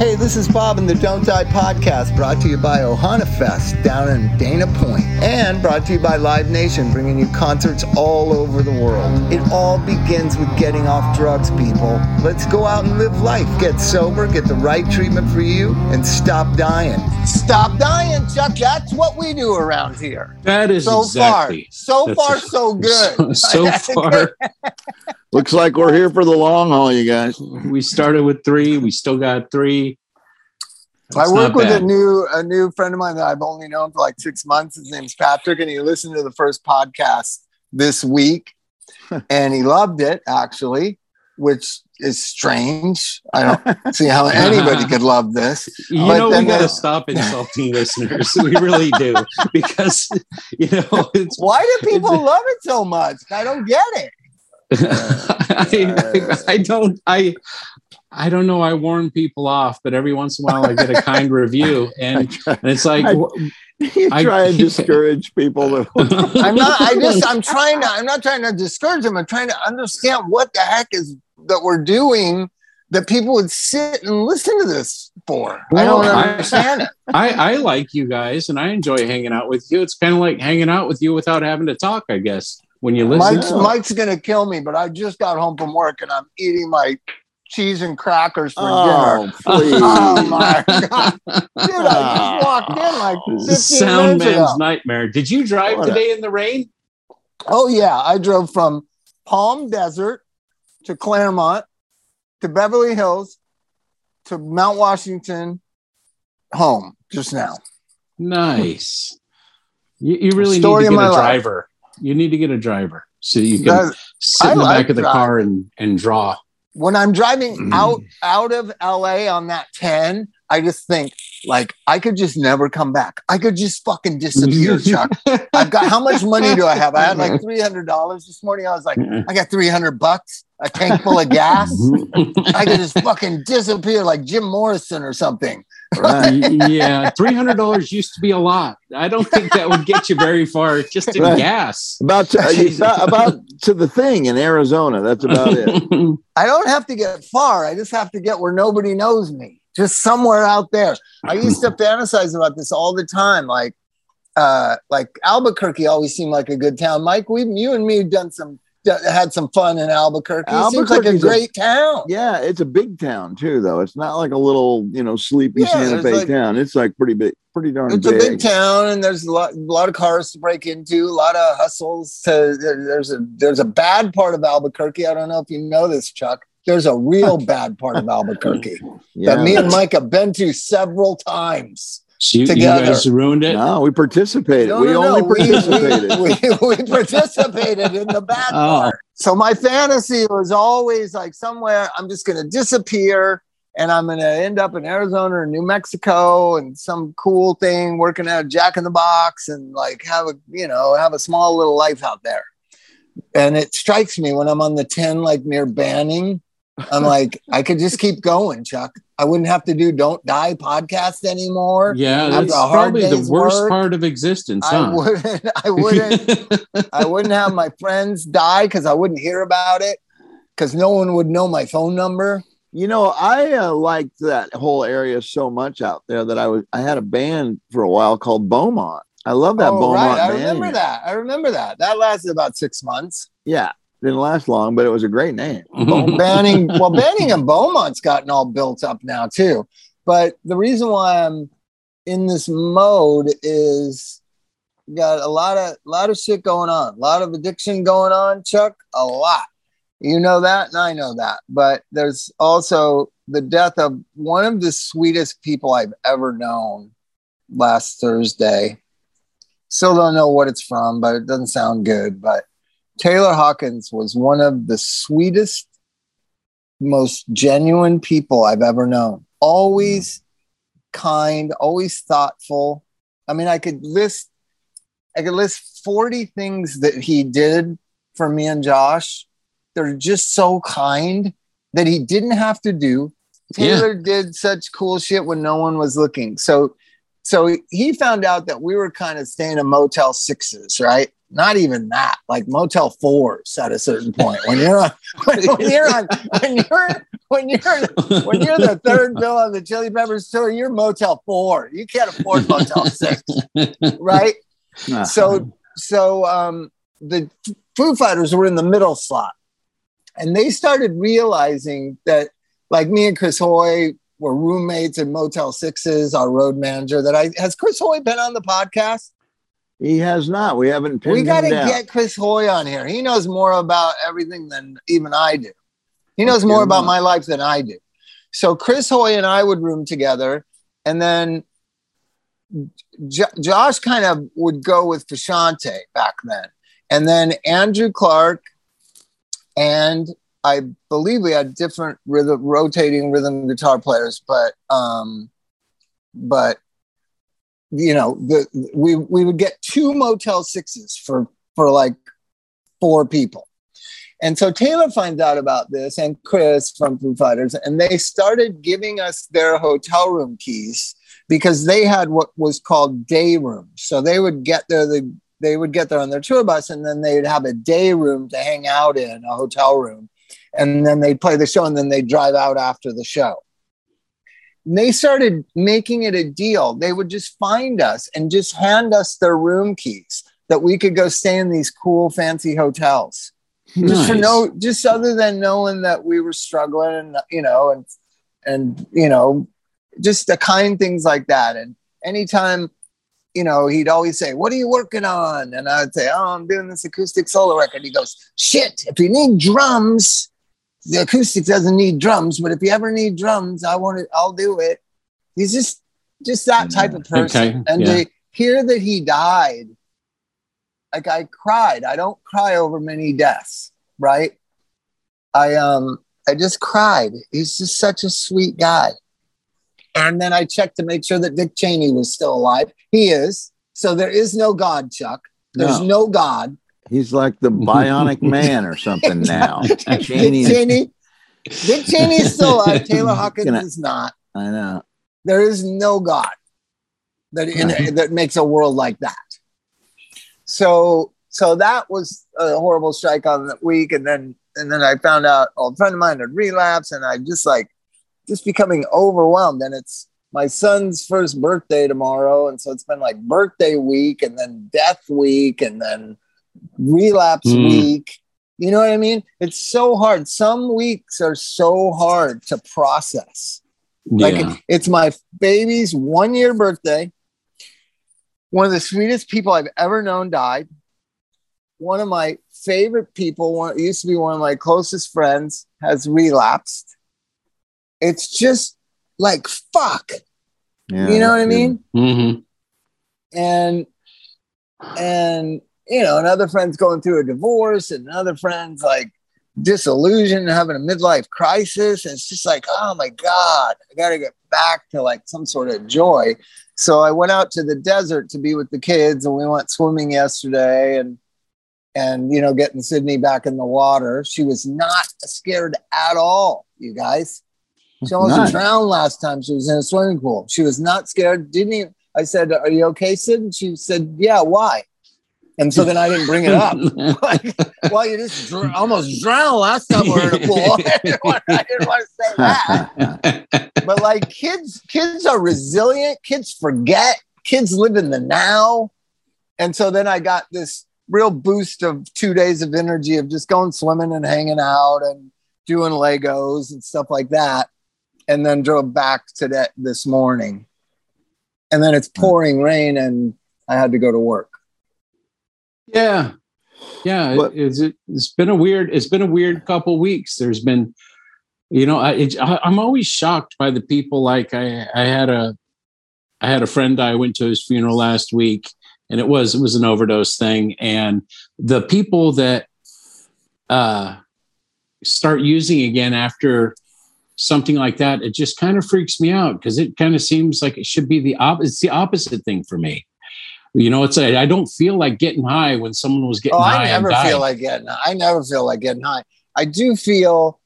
Hey, this is Bob in the Don't Die podcast, brought to you by Ohana Fest down in Dana Point, and brought to you by Live Nation, bringing you concerts all over the world. It all begins with getting off drugs, people. Let's go out and live life. Get sober, get the right treatment for you, and stop dying. Stop dying, Chuck. That's what we do around here. That is so exactly. far, so that's- far, so good. So, so far, Looks like we're here for the long haul, you guys. we started with three. We still got three. I work not with a new a new friend of mine that I've only known for like six months. His name's Patrick, and he listened to the first podcast this week, and he loved it actually, which is strange. I don't see how anybody could love this. You But know, we got to stop insulting listeners. We really do because you know it's. Why do people love it so much? I don't get it. I, I don't. I. I don't know. I warn people off, but every once in a while I get a kind review, and, and it's like, I- wh- You I- try and discourage people. I'm not. I just. I'm trying to. I'm not trying to discourage them. I'm trying to understand what the heck is that we're doing that people would sit and listen to this for. I don't Well, I- understand it. I, I like you guys and I enjoy hanging out with you. It's kind of like hanging out with you without having to talk, I guess, when you listen. Mike's, Mike's gonna kill me, but I just got home from work and I'm eating my cheese and crackers for oh, dinner. oh, please. Oh my god, dude! I just ah. walked in like 15 Sound minutes ago. man's nightmare. Did you drive What a- today in the rain? Oh yeah, I drove from Palm Desert to Claremont to Beverly Hills to Mount Washington, home just now. Nice. You, you really Story need of to get a life. driver. You need to get a driver so you can That- sit I in the like back of the driving. car and, and draw. when I'm driving Mm. out out of LA on that 10, I just think like I could just never come back. I could just fucking disappear, Chuck. I've got how much money do I have? I had like three hundred dollars this morning. I was like, I got three hundred bucks, a tank full of gas. I could just fucking disappear like Jim Morrison or something. Right. yeah, three hundred dollars used to be a lot. I don't think that would get you very far just in Right. gas. About to, uh, about, about to the thing in Arizona. That's about it. I don't have to get far. I just have to get where nobody knows me, just somewhere out there. I used to fantasize about this all the time. Like, uh, like Albuquerque always seemed like a good town. Mike, we, you and me have done some, d- had some fun in Albuquerque. It seems like a Albuquerque's a- great town. Yeah, it's a big town too, though. It's not like a little, you know, sleepy Yeah, Santa Fe like- town. It's like pretty big, pretty darn It's a big. big town, and there's a lot, a lot of cars to break into, a lot of hustles. To there- there's a there's a bad part of Albuquerque. I don't know if you know this, Chuck. There's a real bad part of Albuquerque Yeah. that me and Mike have been to several times. So you, you Together. guys ruined it. No, we participated. No, we no, only no. Participated. We, we, we participated in the bad Oh. part. So my fantasy was always like somewhere I'm just going to disappear and I'm going to end up in Arizona or New Mexico and some cool thing working at Jack in the Box and like have a, you know, have a small little life out there. And it strikes me when I'm on the 10, like near Banning, I'm like, I could just keep going, Chuck. I wouldn't have to do Don't Die podcast anymore. Yeah, that's probably the worst work, part of existence, I wouldn't, I wouldn't I wouldn't have my friends die because I wouldn't hear about it because no one would know my phone number. You know, I uh, liked that whole area so much out there that I was I had a band for a while called Beaumont. I love that oh, Beaumont right. I band. remember that. I remember that. That lasted about six months. Yeah, didn't last long, but it was a great name. Banning, well, Banning and Beaumont's gotten all built up now too. But the reason why I'm in this mode is got a lot of lot of shit going on, a lot of addiction going on, Chuck. A lot. You know that, and I know that. But there's also the death of one of the sweetest people I've ever known last Thursday. Still don't know what it's from, but it doesn't sound good. But Taylor Hawkins was one of the sweetest, most genuine people I've ever known. Always kind, always thoughtful. I mean, I could list I could list 40 things that he did for me and Josh. They're just so kind that he didn't have to do. Taylor did such cool shit when no one was looking. So so he found out that we were kind of staying in Motel Sixes, right? Not even that, like Motel Fours at a certain point. When you're on, when, when you're on, when you're when you're when you're the third bill on the Chili Peppers tour, you're Motel Four. You can't afford Motel Six, right? Uh-huh. So so um, the Foo Fighters were in the middle slot, and they started realizing that, like me and Chris Hoy were roommates in Motel Sixes. Our road manager. That I has Chris Hoy been on the podcast? He has not. We haven't pinned we got to get Chris Hoy on here. He knows more about everything than even I do. He knows more about my life than I do. So Chris Hoy and I would room together, and then Jo- Josh kind of would go with Frusciante back then, and then Andrew Clark, and I believe we had different rhythm, rotating rhythm guitar players, but um, but you know the we we would get two Motel Sixes for for like four people. And so Taylor finds out about this and Chris from Foo Fighters, and they started giving us their hotel room keys because they had what was called day rooms. So they would get there, the, they would get there on their tour bus, and then they'd have a day room to hang out in, a hotel room. And then they'd play the show, and then they'd drive out after the show. They started making it a deal. They would just find us and just hand us their room keys that we could go stay in these cool, fancy hotels. Just for no just other than knowing that we were struggling and you know and and you know just the kind things like that. And anytime you know he'd always say what are you working on? And i'd say oh i'm doing this acoustic solo record. He goes shit if you need drums the acoustic doesn't need drums but if you ever need drums i want it i'll do it he's just just that type of person Okay, and yeah. to hear that he died like I cried. I don't cry over many deaths, right? I um I just cried. He's just such a sweet guy. And then I checked to make sure that Dick Cheney was still alive. He is. So there is no God, Chuck. There's No. no, God. He's like the bionic man or something now. Dick Cheney. Cheney. Dick Cheney is still alive. Taylor Hawkins Gonna- is not. I know. There is no God that in, that makes a world like that. So so that was a horrible strike on that week, and then and then I found out a friend of mine had relapsed, and I just like just becoming overwhelmed. And it's my son's first birthday tomorrow, and so it's been like birthday week, and then death week, and then relapse Mm. week. You know what I mean? It's so hard. Some weeks are so hard to process. Like yeah. it's my baby's one year birthday. One of the sweetest people I've ever known died. One of my favorite people, one used to be one of my closest friends, has relapsed. It's just like fuck. Yeah, you know what I that's mean? Mhm. And and you know, another friend's going through a divorce, and another friend's like disillusioned and having a midlife crisis. And it's just like, oh my God, I gotta get back to like some sort of joy. So I went out to the desert to be with the kids, and we went swimming yesterday and and you know, getting Sydney back in the water. She was not scared at all, you guys. She almost Nice. drowned last time she was in a swimming pool. She was not scared. Didn't even. I said, "Are you okay, Sid?" And she said, "Yeah." Why? And so then I didn't bring it up. like, well, you just dr- almost drowned last time we were in a pool. I didn't want, I didn't want to say that. But like kids, kids are resilient. Kids forget. Kids live in the now. And so then I got this real boost of two days of energy of just going swimming and hanging out and doing Legos and stuff like that. And then drove back to that this morning. And then it's hmm. pouring rain and I had to go to work. Yeah, yeah. But- it, it's, it's been a weird. It's been a weird couple weeks. There's been, you know, I, it, I I'm always shocked by the people. Like I I had a I had a friend I went to his funeral last week, and it was it was an overdose thing. And the people that uh start using again after something like that, it just kind of freaks me out because it kind of seems like it should be the opposite. It's the opposite thing for me. You know, it's a, I don't feel like getting high when someone was getting Oh, high. I never feel like getting. I never feel like getting high. I do feel.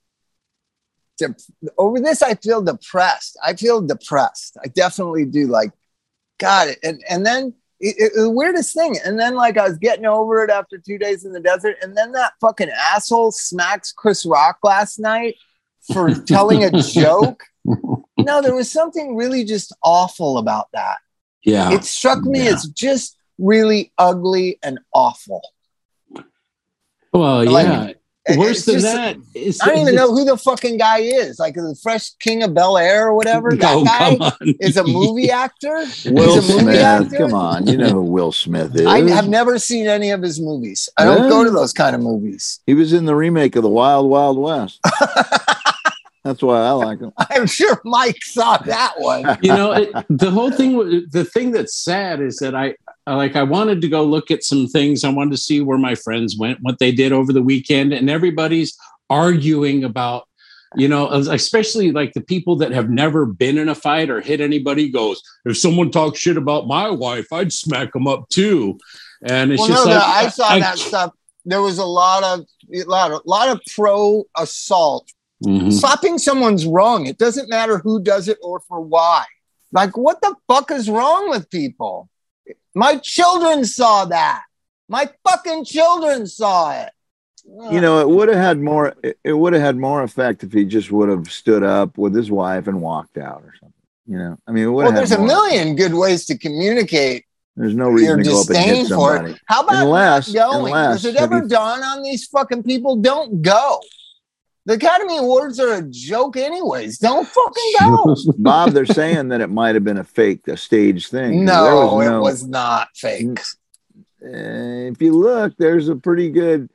dep- over this, I feel depressed. I feel depressed. I definitely do. Like, God, and and then it, it- the weirdest thing. And then like I was getting over it after two days in the desert, and then that fucking asshole smacks Chris Rock last night for telling a joke. No, there was something really just awful about that. Yeah. It struck me Yeah. as just really ugly and awful. well, like- yeah. Worse it's than just- that, it's, I don't even it's- know who the fucking guy is. Like the fresh king of Bel Air or whatever. That Oh, guy come on. is a movie actor. Will a movie Smith. actor? Come on. You know who Will Smith is. I have never seen any of his movies. I don't Yeah. go to those kind of movies. He was in the remake of The Wild Wild West. That's why I like them. I'm sure Mike saw that one. you know it, the whole thing wa- the thing that's sad is that I, I like i wanted to go look at some things i wanted to see where my friends went what they did over the weekend and everybody's arguing about you know especially like the people that have never been in a fight or hit anybody goes if someone talks shit about my wife i'd smack them up too and it's well, just no, like no, I saw I- that stuff. There was a lot of a lot of, a lot of pro assault. Mhm. Slapping someone's wrong. It doesn't matter who does it or for why. Like, what the fuck is wrong with people? My children saw that. My fucking children saw it. You know, it would have had more. It, would have had more effect if he just would have stood up with his wife and walked out or something. You know, I mean, well, there's a million good ways to communicate There's no reason to go up and hit disdain for somebody. it. How about Unless, going? unless, Does it ever you- dawn on these fucking people? Don't go. The Academy Awards are a joke, anyways. Don't fucking go. Bob, they're saying that it might have been a fake, a stage thing. No, was it was not fake. Uh, if you look, there's a pretty good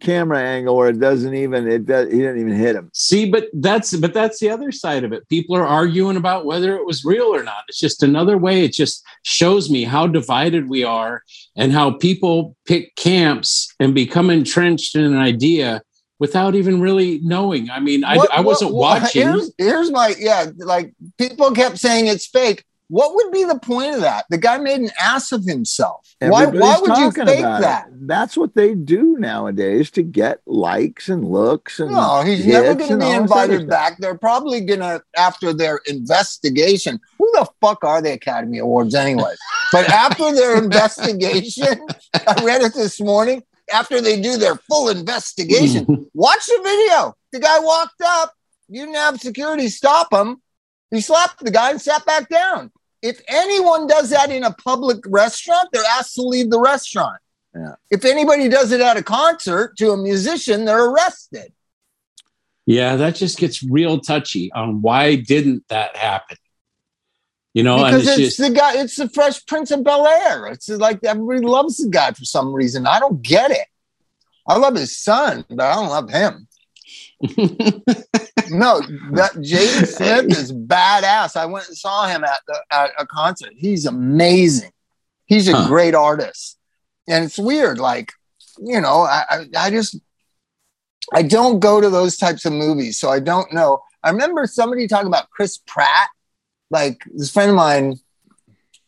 camera angle where it doesn't even it does he didn't even hit him. See, but that's but that's the other side of it. People are arguing about whether it was real or not. It's just another way. It just shows me how divided we are and how people pick camps and become entrenched in an idea without even really knowing. I mean, I, What- I wasn't what- what- watching. Here's, here's my yeah. Like people kept saying it's fake. What would be the point of that? The guy made an ass of himself. Why? Everybody's Why would you talking fake about it. that? That's what they do nowadays to get likes and looks and No, he's never going to be all this other invited back. They're probably going to, after their investigation, who the fuck are the Academy Awards anyway? but after their investigation, I read it this morning. After they do their full investigation, watch the video. The guy walked up. You didn't have security stop him. He slapped the guy and sat back down. If anyone does that in a public restaurant, they're asked to leave the restaurant. Yeah. If anybody does it at a concert to a musician, they're arrested. yeah, that just gets real touchy on why didn't that happen? You know, and because it's, it's, just the guy, it's the Fresh Prince of Bel Air. It's like everybody loves the guy for some reason. I don't get it. I love his son, but I don't love him. No, that Jaden Smith is badass. I went and saw him at the, at a concert. He's amazing. He's a Huh. great artist, and it's weird. Like, you know, I, I I just I don't go to those types of movies, so I don't know. I remember somebody talking about Chris Pratt. Like this friend of mine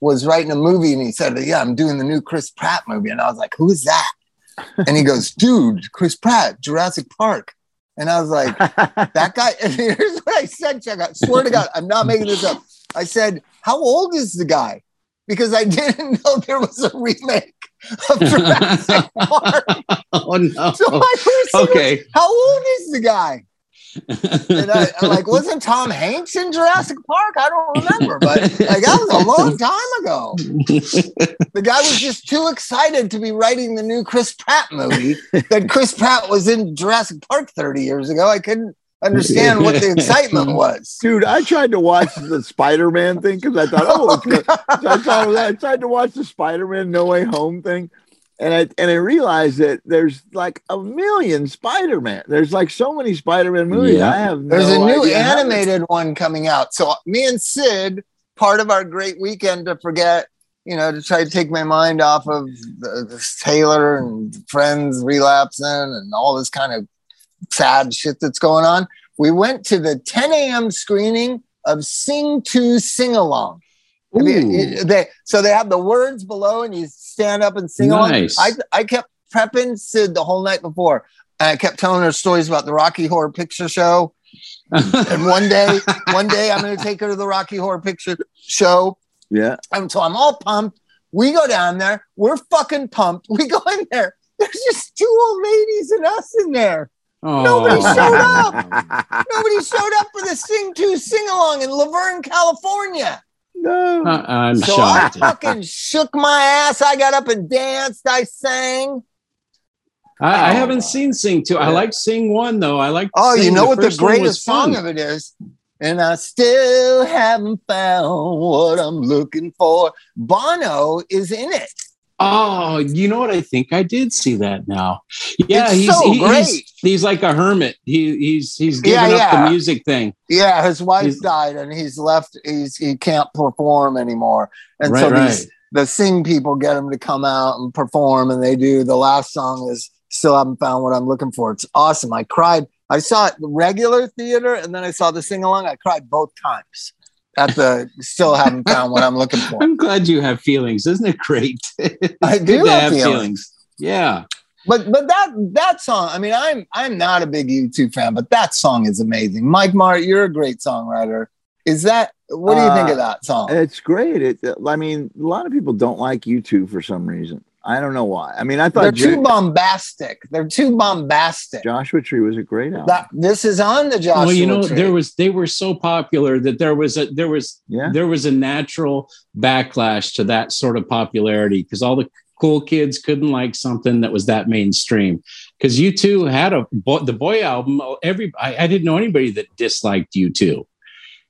was writing a movie, and he said, "Yeah, I'm doing the new Chris Pratt movie," and I was like, "Who is that?" And he goes, "Dude, Chris Pratt, Jurassic Park." And I was like, that guy, and here's what I said, Chuck. I swear to God, I'm not making this up. I said, How old is the guy? Because I didn't know there was a remake of Jurassic Park. oh no. So I was like, okay. How old is the guy? And I, I'm like, wasn't Tom Hanks in Jurassic Park? I don't remember, but like that was a long time ago. The guy was just too excited to be writing the new Chris Pratt movie that Chris Pratt was in Jurassic Park 30 years ago. I couldn't understand what the excitement was. Dude, I tried to watch the Spider-Man thing because I thought, oh, I, tried, I tried to watch the Spider-Man No Way Home thing, and I and I realized that there's like a million Spider-Man. There's like so many Spider-Man movies. Yeah. I have There's no a new idea animated one coming out. So me and Sid, part of our great weekend to forget, you know, to try to take my mind off of the, this Taylor and friends relapsing and all this kind of sad shit that's going on. We went to the 10 a.m. screening of Sing 2 Sing Along. I mean, it- they, so they have the words below and you stand up and sing along. Nice. I, I kept prepping Sid the whole night before. And I kept telling her stories about the Rocky Horror Picture Show. And one day, one day I'm going to take her to the Rocky Horror Picture Show. Yeah, And so I'm all pumped. We go down there. We're fucking pumped. We go in there. There's just two old ladies and us in there. Oh. Nobody showed up. Nobody showed up for the Sing Two sing along in La Verne, California. No. Uh, I'm So shocked. I fucking shook my ass. I got up and danced. I sang. I, I haven't seen Sing Two. I like Sing One though. I like. Oh, you Sing. know what the first one was greatest song of it is? And I still haven't found what I'm looking for. Bono is in it. Oh, you know what? I think I did see that now. Yeah, he's so he- great. he's he's like a hermit. He he's he's giving Yeah, up yeah. the music thing. Yeah, his wife He's- died and he's left. He's he can't perform anymore. And right, so right. the sing people get him to come out and perform, and they do. The last song is "Still Haven't Found What I'm Looking For." It's awesome. I cried. I saw it in regular theater, and then I saw the sing along. I cried both times at the "Still Haven't Found What I'm Looking For." I'm glad you have feelings. Isn't it great? I do to have feelings. Yeah. But but that that song, I mean, I'm I'm not a big U2 fan, but that song is amazing. Mike Martt, you're a great songwriter. Is that what do you think Uh, of that song? It's great. It, I mean, a lot of people don't like U2 for some reason. I don't know why. I mean, I thought They're thought too bombastic. They're too bombastic. Joshua Tree was a great album. That this is on the Joshua Tree. well, you know, Tree. there was they were so popular that there was a there was yeah. there was a natural backlash to that sort of popularity because all the cool kids couldn't like something that was that mainstream. Because U2 had a boy, the boy album. Every I, I didn't know anybody that disliked U2.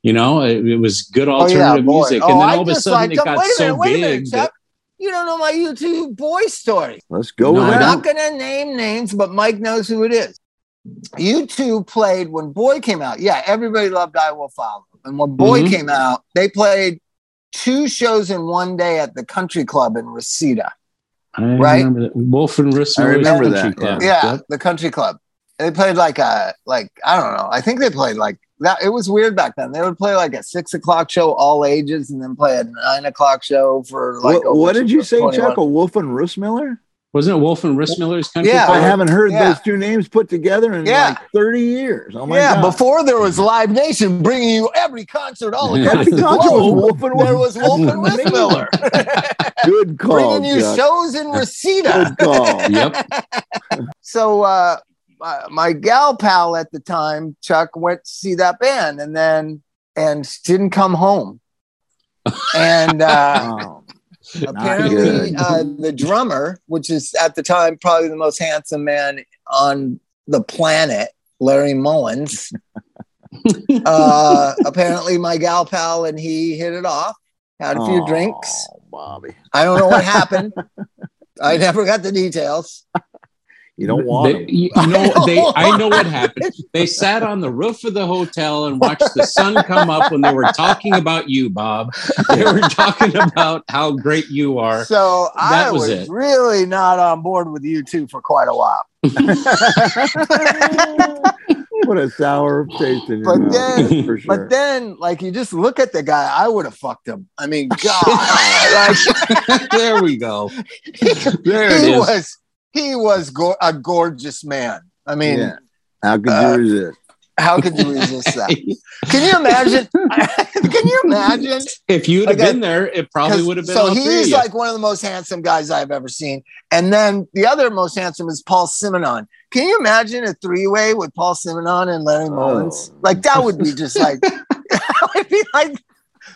You know, it, it was good Oh, yeah, alternative music, Oh, and then I all of a sudden it got Wait so minute, wait a minute, big. Chuck. that- You don't know my U2 boy story. Let's go No, with I not gonna name names, but Mike knows who it is. U2 played when Boy came out. Yeah, everybody loved I Will Follow. And when Boy Mhm. came out, they played two shows in one day at the country club in Reseda. I Right? remember that. Wolf and Rissler I remember that, Club. Yeah, Yep. the country club. They played like a like I don't know. I think they played like that. It was weird back then. They would play like a six o'clock show, all ages, and then play a nine o'clock show for like. what, what did you say, 21. Chuck? A Wolf and Rissmiller? Wasn't it Wolf and Rissmiller's Country Yeah. I haven't heard Yeah. those two names put together in Yeah. like 30 years. Oh my yeah, God. before there was Live Nation bringing you every concert all across Every the concert was globe. Wolf and There was Wolf and Amazing. Rissmiller Good call. bringing you Chuck. shows in Reseda. Good call. Yep. So uh, my, my gal pal at the time, Chuck, went to see that band and then and didn't come home. And uh, Wow. apparently, uh, the drummer, which is at the time probably the most handsome man on the planet, Larry Mullins. uh, apparently, my gal pal and he hit it off, had a few Oh, drinks. Bobby. I don't know what happened. I never got the details. You don't want They, them. you you know, they. I know what happened. They sat on the roof of the hotel and watched the sun come up when they were talking about you, Bob. They were talking about how great you are. So I That was was, it. really not on board with U2 for quite a while. what a sour taste in your But mouth. then- for sure. But then, like, you just look at the guy. I would have fucked him. I mean, God, like, there we go. There it he is. was he was go- a gorgeous man. I mean, yeah. How could uh, you resist? how could you resist that? Can you imagine? Can you imagine? If you'd have Like, I- been there, it probably would have been. So all three of he's like one of the most handsome guys I've ever seen. And then the other most handsome is Paul Simonon. Can you imagine a three-way with Paul Simonon and Larry Mullins? Oh. Like that would be just like that would be like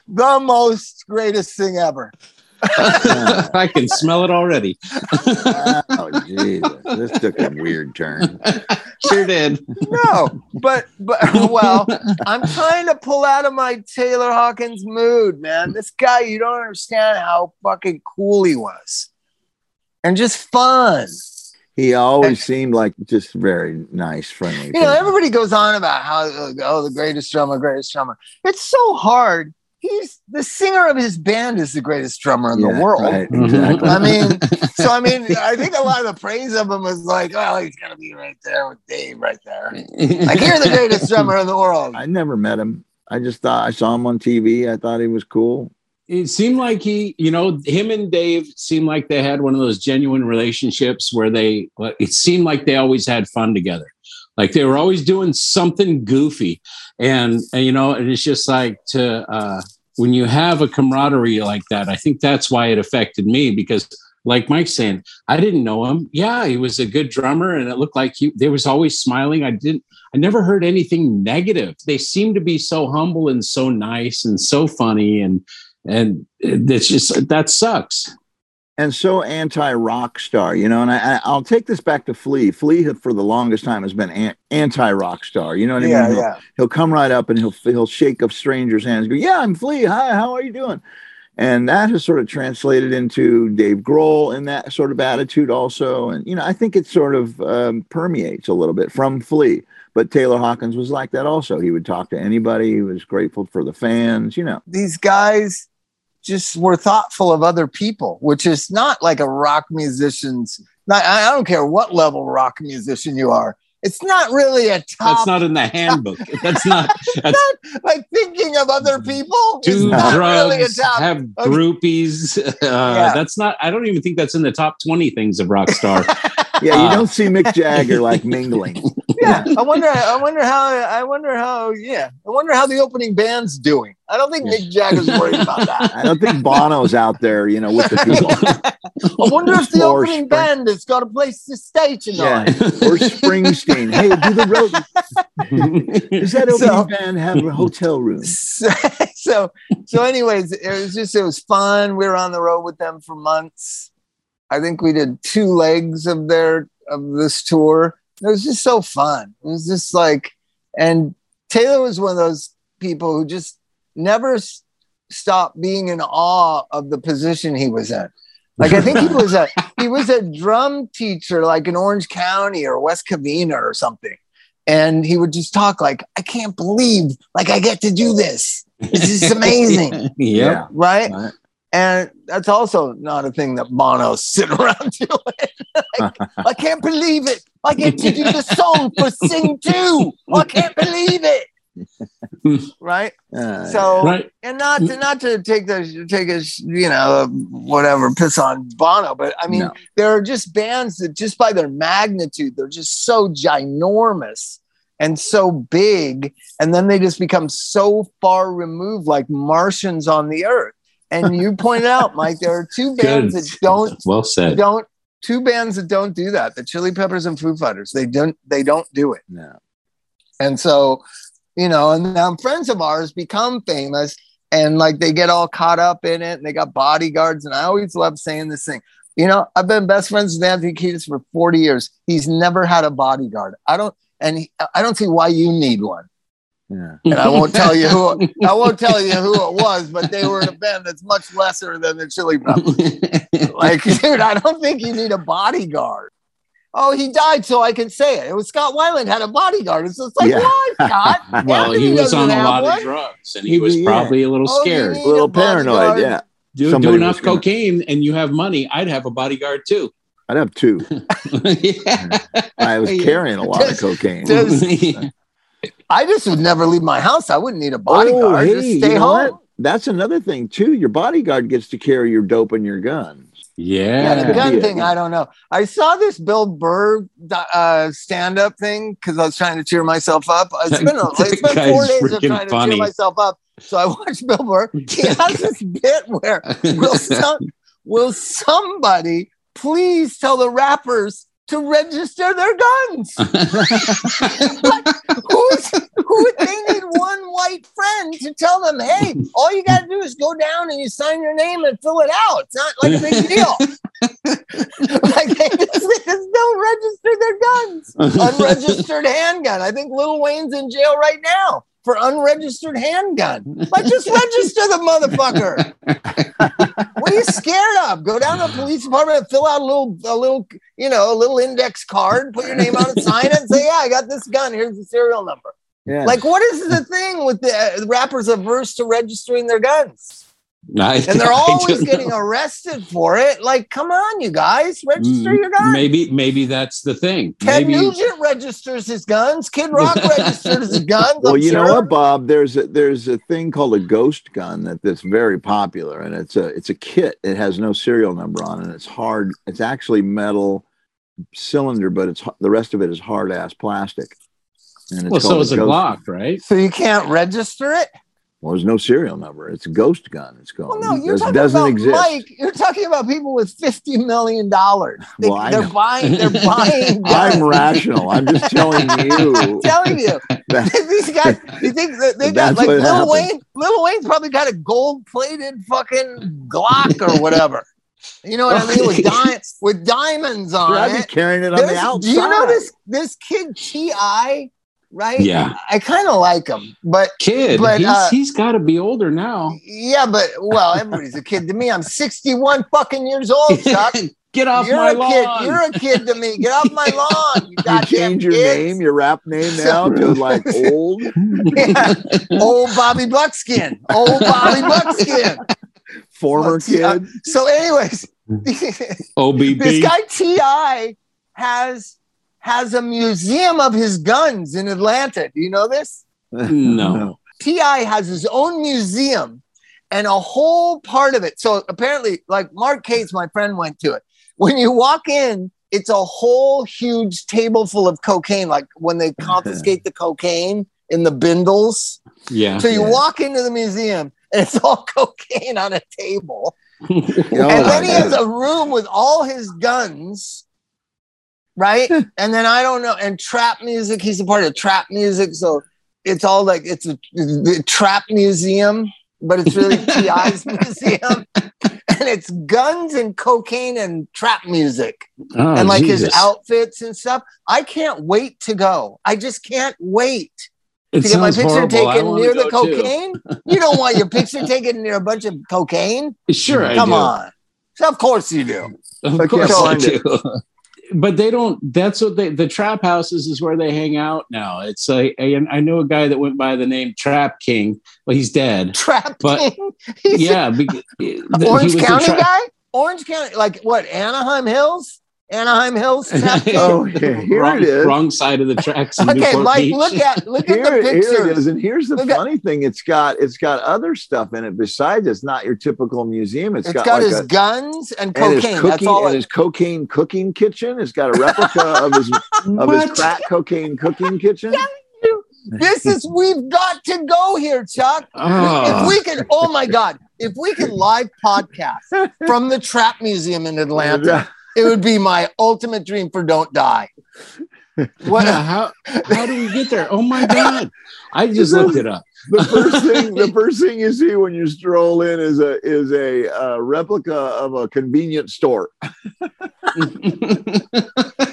the most greatest thing ever. I can smell it already. oh, Jesus. This took a weird turn. sure did. No, but but well, I'm trying to pull out of my Taylor Hawkins mood, man. This guy, you don't understand how fucking cool he was. And just fun. He always seemed like just very nice, friendly. You know, everybody goes on about how oh the greatest drummer, greatest drummer. It's so hard. He's the singer of his band is the greatest drummer in Yeah, the world. right, Mhm. exactly. I mean, so I mean, I think a lot of the praise of him was like, oh, he's gonna be right there with Dave right there. Like you're the greatest drummer in the world. I never met him. I just thought I saw him on TV. I thought he was cool. it seemed like he, you know, him and Dave seemed like they had one of those genuine relationships where they, it seemed like they always had fun together. Like they were always doing something goofy. And, and you know, and it's just like to, uh, when you have a camaraderie like that, I think that's why it affected me because like Mike's saying, I didn't know him. Yeah, he was a good drummer, and it looked like he. They was always smiling. I didn't. I never heard anything negative. They seemed to be so humble and so nice and so funny, and and it's just that sucks. And so anti rock star, you know. And I, I'll take this back to Flea. Flea for the longest time has been anti rock star. You know what I yeah, mean? He'll, yeah. he'll come right up and he'll he'll shake a stranger's hands. Go, yeah, I'm Flea. Hi, how are you doing? And that has sort of translated into Dave Grohl and that sort of attitude also. And, you know, I think it sort of um, permeates a little bit from Flea. But Taylor Hawkins was like that also. He would talk to anybody. He was grateful for the fans, you know. These guys just were thoughtful of other people, which is not like a rock musician's. Not, I don't care what level rock musician you are it's not really a top. That's not in the handbook. That's not. That's not like thinking of other people. Do drugs. Really have groupies. Uh, yeah. That's not. I don't even think that's in the top twenty things of rock star. yeah, you uh, don't see Mick Jagger like mingling. yeah, I wonder. I wonder how. I wonder how. Yeah, I wonder how the opening band's doing. I don't think Mick Jagger's worried about that. I don't think Bono's out there, you know, with the people. I wonder if the or opening Spring- band has got a place to stay tonight. Yeah. Or Springsteen. hey, do the road. Does that opening so, band have a hotel room? So, so, so, anyways, it was just it was fun. We were on the road with them for months. I think we did two legs of their of this tour. It was just so fun. It was just like, and Taylor was one of those people who just never s- stopped being in awe of the position he was in. Like I think he was a he was a drum teacher, like in Orange County or West Covina or something, and he would just talk like, "I can't believe like I get to do this. This is amazing." yeah, right? right. And that's also not a thing that Bono's sitting around doing. like, I can't believe it. I get to do the song for Sing 2. I can't believe it. right? Uh, so, right. and not to not to take the take a you know whatever piss on Bono, but I mean no. there are just bands that just by their magnitude they're just so ginormous and so big, and then they just become so far removed, like Martians on the Earth. And you pointed out, Mike, there are two bands Good. that don't well said don't two bands that don't do that the chili peppers and foo fighters they don't they don't do it no and so you know, and now friends of ours become famous and like they get all caught up in it and they got bodyguards. And I always love saying this thing. You know, I've been best friends with Anthony Kiedis for 40 years. He's never had a bodyguard. I don't, and he, I don't see why you need one. Yeah. And I won't tell you who I won't tell you who it was, but they were in a band that's much lesser than the Chili Peppers. like, dude, I don't think you need a bodyguard. Oh, he died so I can say it. It was Scott Weiland had a bodyguard. It's just like, yeah. why, Scott? well, he was on a lot one. of drugs and he was yeah. probably a little oh, scared. A little paranoid, yeah. Do, do enough cocaine and you have money, I'd have a bodyguard too. I'd have two. yeah. I was carrying a lot of cocaine. Just, I just would never leave my house. I wouldn't need a bodyguard. Oh, hey, just stay home. What? That's another thing too. Your bodyguard gets to carry your dope and your gun. Yeah, yeah the gun thing, I don't know. I saw this Bill Burr uh, stand up thing because I was trying to cheer myself up. It's been, a, it's been four days of trying funny. to cheer myself up. So I watched Bill Burr. He has this bit where will, some, will somebody please tell the rappers to register their guns. like, who's, who, they need one white friend to tell them, hey, all you got to do is go down and you sign your name and fill it out. It's not like a big deal. like they just, they just don't register their guns. Unregistered handgun. I think Lil Wayne's in jail right now for unregistered handgun. Like, just register the motherfucker. what are you scared of? Go down to the police department, fill out a little, a little, you know, a little index card, put your name on it, sign it, and say, "Yeah, I got this gun. Here's the serial number." Yeah. Like, what is the thing with the uh, rappers averse to registering their guns? I, and they're always getting know. arrested for it. Like, come on, you guys, register mm, your guns. Maybe, maybe that's the thing. Ted maybe... Nugent registers his guns. Kid Rock registers his guns. Well, I'm you sure. know what, Bob? There's a, there's a thing called a ghost gun that, that's very popular, and it's a it's a kit. It has no serial number on it. And it's hard. It's actually metal cylinder, but it's the rest of it is hard ass plastic. And it's well, so is a Glock, right? So you can't register it. Well, there's no serial number. It's a ghost gun. It's called. Well, no, you're It talking doesn't about exist. Mike. You're talking about people with fifty million dollars. They, Well, are know. buying. They're buying. I'm rational. I'm just telling you. I'm telling you, these guys. You think that they got like Lil happened. Wayne? Lil Wayne's probably got a gold-plated fucking Glock or whatever. You know what I mean? With di- with diamonds on I'd be it. carrying it on There's- the outside. do you know this this kid T.I.? Right? Yeah. I kind of like him, but Kid, But, he's, uh, he's got to be older now. yeah, but well, everybody's a kid to me. I'm 61 fucking years old, Chuck. Get off You're my a kid. You're a kid to me. Get off my lawn. You You goddamn change your kids. name, your rap name now to like old. Yeah. Old Bobby Buckskin. Old Bobby Buckskin. former Let's see, uh, kid. So, anyways, OBB. this guy T.I. has has a museum of his guns in Atlanta. Do you know this? No. T.I. has his own museum and a whole part of it. So apparently, like Mark Cates, my friend, went to it. When you walk in, it's a whole huge table full of cocaine, like when they confiscate the cocaine in the bindles. yeah. So you Yeah. walk into the museum and it's all cocaine on a table. Oh, and then he has a room with all his guns, right? and then I don't know, and trap music. He's a part of trap music, so it's all like it's a, the trap museum, but it's really T.I.'s museum, and it's guns and cocaine and trap music, Oh, and like his outfits and stuff. I can't wait to go. I just can't wait It to get my picture horrible. Taken near the cocaine. You don't want your picture taken near a bunch of cocaine. Sure, I Come on. Of course you do. Of can't course I do. But they don't. That's what they. The trap houses is where they hang out now. It's a I know a guy that went by the name Trap King. Well, he's dead. Trap But- King. He's Yeah, because, Orange County guy? Orange County, like what? Anaheim Hills? Anaheim Hills? Trap King? Oh, yeah, here wrong, it is. Wrong side of the tracks. In okay, Newport Mike, Beach. look at look Here, at the here it pictures. is, and here's the Look at- funny thing: it's got it's got other stuff in it besides. It's not your typical museum. it's got, his like a, guns and and his cocaine. cooking That's all. and It, his cocaine cooking kitchen. It's got a replica of his of his What? crack cocaine cooking kitchen. this is we've got to go here, Chuck. Oh. If ah. we could, oh my God, if we could live podcast from the Trap Museum in Atlanta, it would be my ultimate dream for Don't Die. What? Yeah, how how do we get there? Oh my god! I just looked it up. the first thing the first thing you see when you stroll in is a is a uh, replica of a convenience store.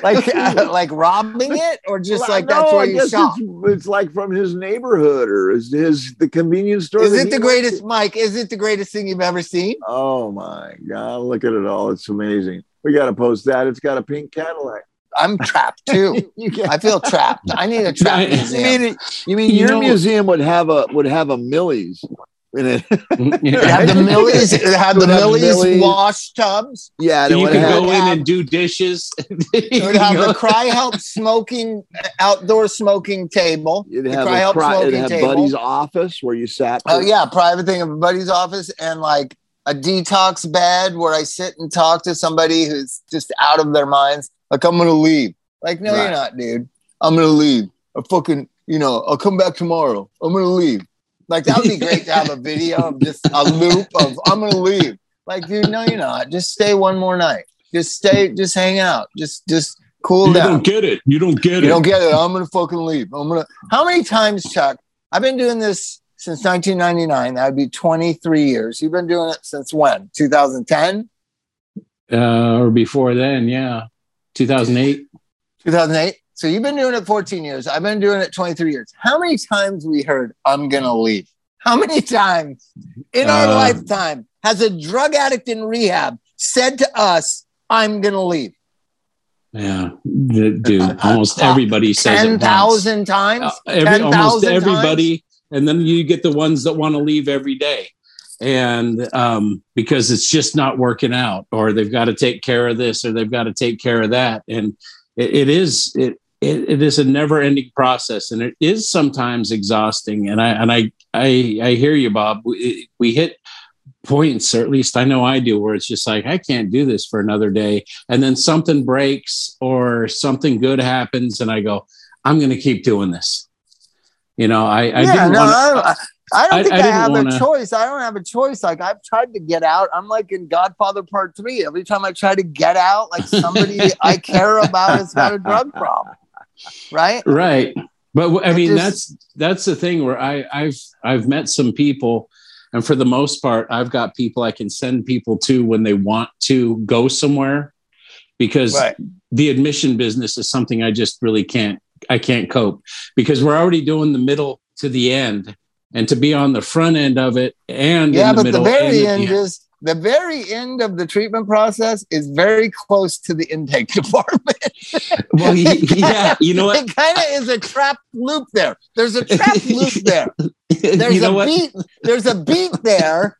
like like robbing it, or just Well, like that's no, where I you guess shop? It's, it's like from his neighborhood or his, his the convenience store. Is it the greatest, to. Mike? Is it the greatest thing you've ever seen? Oh my god! Look at it all. It's amazing. We got to post that. It's got a pink Cadillac. I'm trapped too. you can I feel trapped. I need a trap I- You museum. mean, you mean You your know- museum would have a would have a Millie's in it? It had the Millies, it had the have Millies Millie's. wash tubs. yeah, and it you would can have, go in have- and do dishes. It would have the CRI-Help smoking outdoor smoking table. you'd the have Cry a Help cry, it'd smoking have table. Buddy's office where you sat. Oh yeah, private thing of buddy's office and like a detox bed where I sit and talk to somebody who's just out of their minds. Like I'm gonna leave. Like no, Right. you're not, dude. I'm gonna leave. I fucking, you know, I'll come back tomorrow. I'm gonna leave. Like that would be great to have a video of just a loop of I'm gonna leave. Like, dude, no, you're not. Just stay one more night. Just stay. Just hang out. Just, just cool You down. You don't get it. You don't get You it. You don't get it. I'm gonna fucking leave. I'm gonna. How many times, Chuck? I've been doing this since 1999. That'd be 23 years. You've been doing it since when? 2010, uh, or before then, yeah, 2008. 2008. So you've been doing it 14 years. I've been doing it 23 years. How many times we heard I'm gonna leave? How many times in our Uh, lifetime has a drug addict in rehab said to us, "I'm gonna leave"? Yeah, dude, almost everybody says it Ten once. thousand times. Uh, every, 10,000 almost times? And then you get the ones that want to leave every day, and um, because it's just not working out, or they've got to take care of this, or they've got to take care of that, and it, it is it, it it is a never ending process, and it is sometimes exhausting. And I and I I I hear you, Bob. We, we hit points, or at least I know I do, where it's just like I can't do this for another day, and then something breaks or something good happens, and I go, I'm going to keep doing this. You know, I, I yeah, no, want I, I don't I- think I have wanna- a choice. I don't have a choice. Like I've tried to get out. I'm like in Godfather Part Three. Every time I try to get out, like somebody I care about has got a drug problem. Right? right but I mean just- that's that's the thing where i i've i've met some people and for the most part i've got people i can send people to when they want to go somewhere because Right. the admission business is something i just really can't i can't cope because we're already doing the middle to the end and to be on the front end of it and Yeah, in the but the very end the is the very end of the treatment process is very close to the intake department. well y- yeah you know what It kind of is a trap loop there. There's a trap loop there. There's you know a what beat. There's a beat there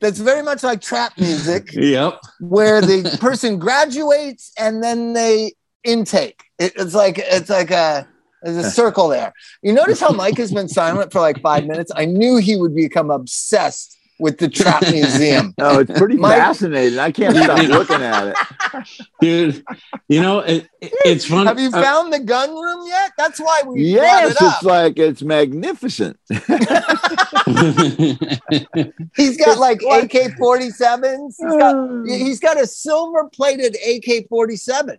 that's very much like trap music. yep where the person graduates and then they intake. It, it's like it's like a there's a circle there. You notice how Mike has been silent for like five minutes. I knew he would become obsessed with the trap museum. oh, it's pretty Mike- fascinating. I can't stop looking at it. dude you know it, it- it's fun Have you uh, found the gun room yet? That's why we Yes, brought it it's like it's magnificent. He's got like What? AK 47s. He's got he's got a silver plated AK 47.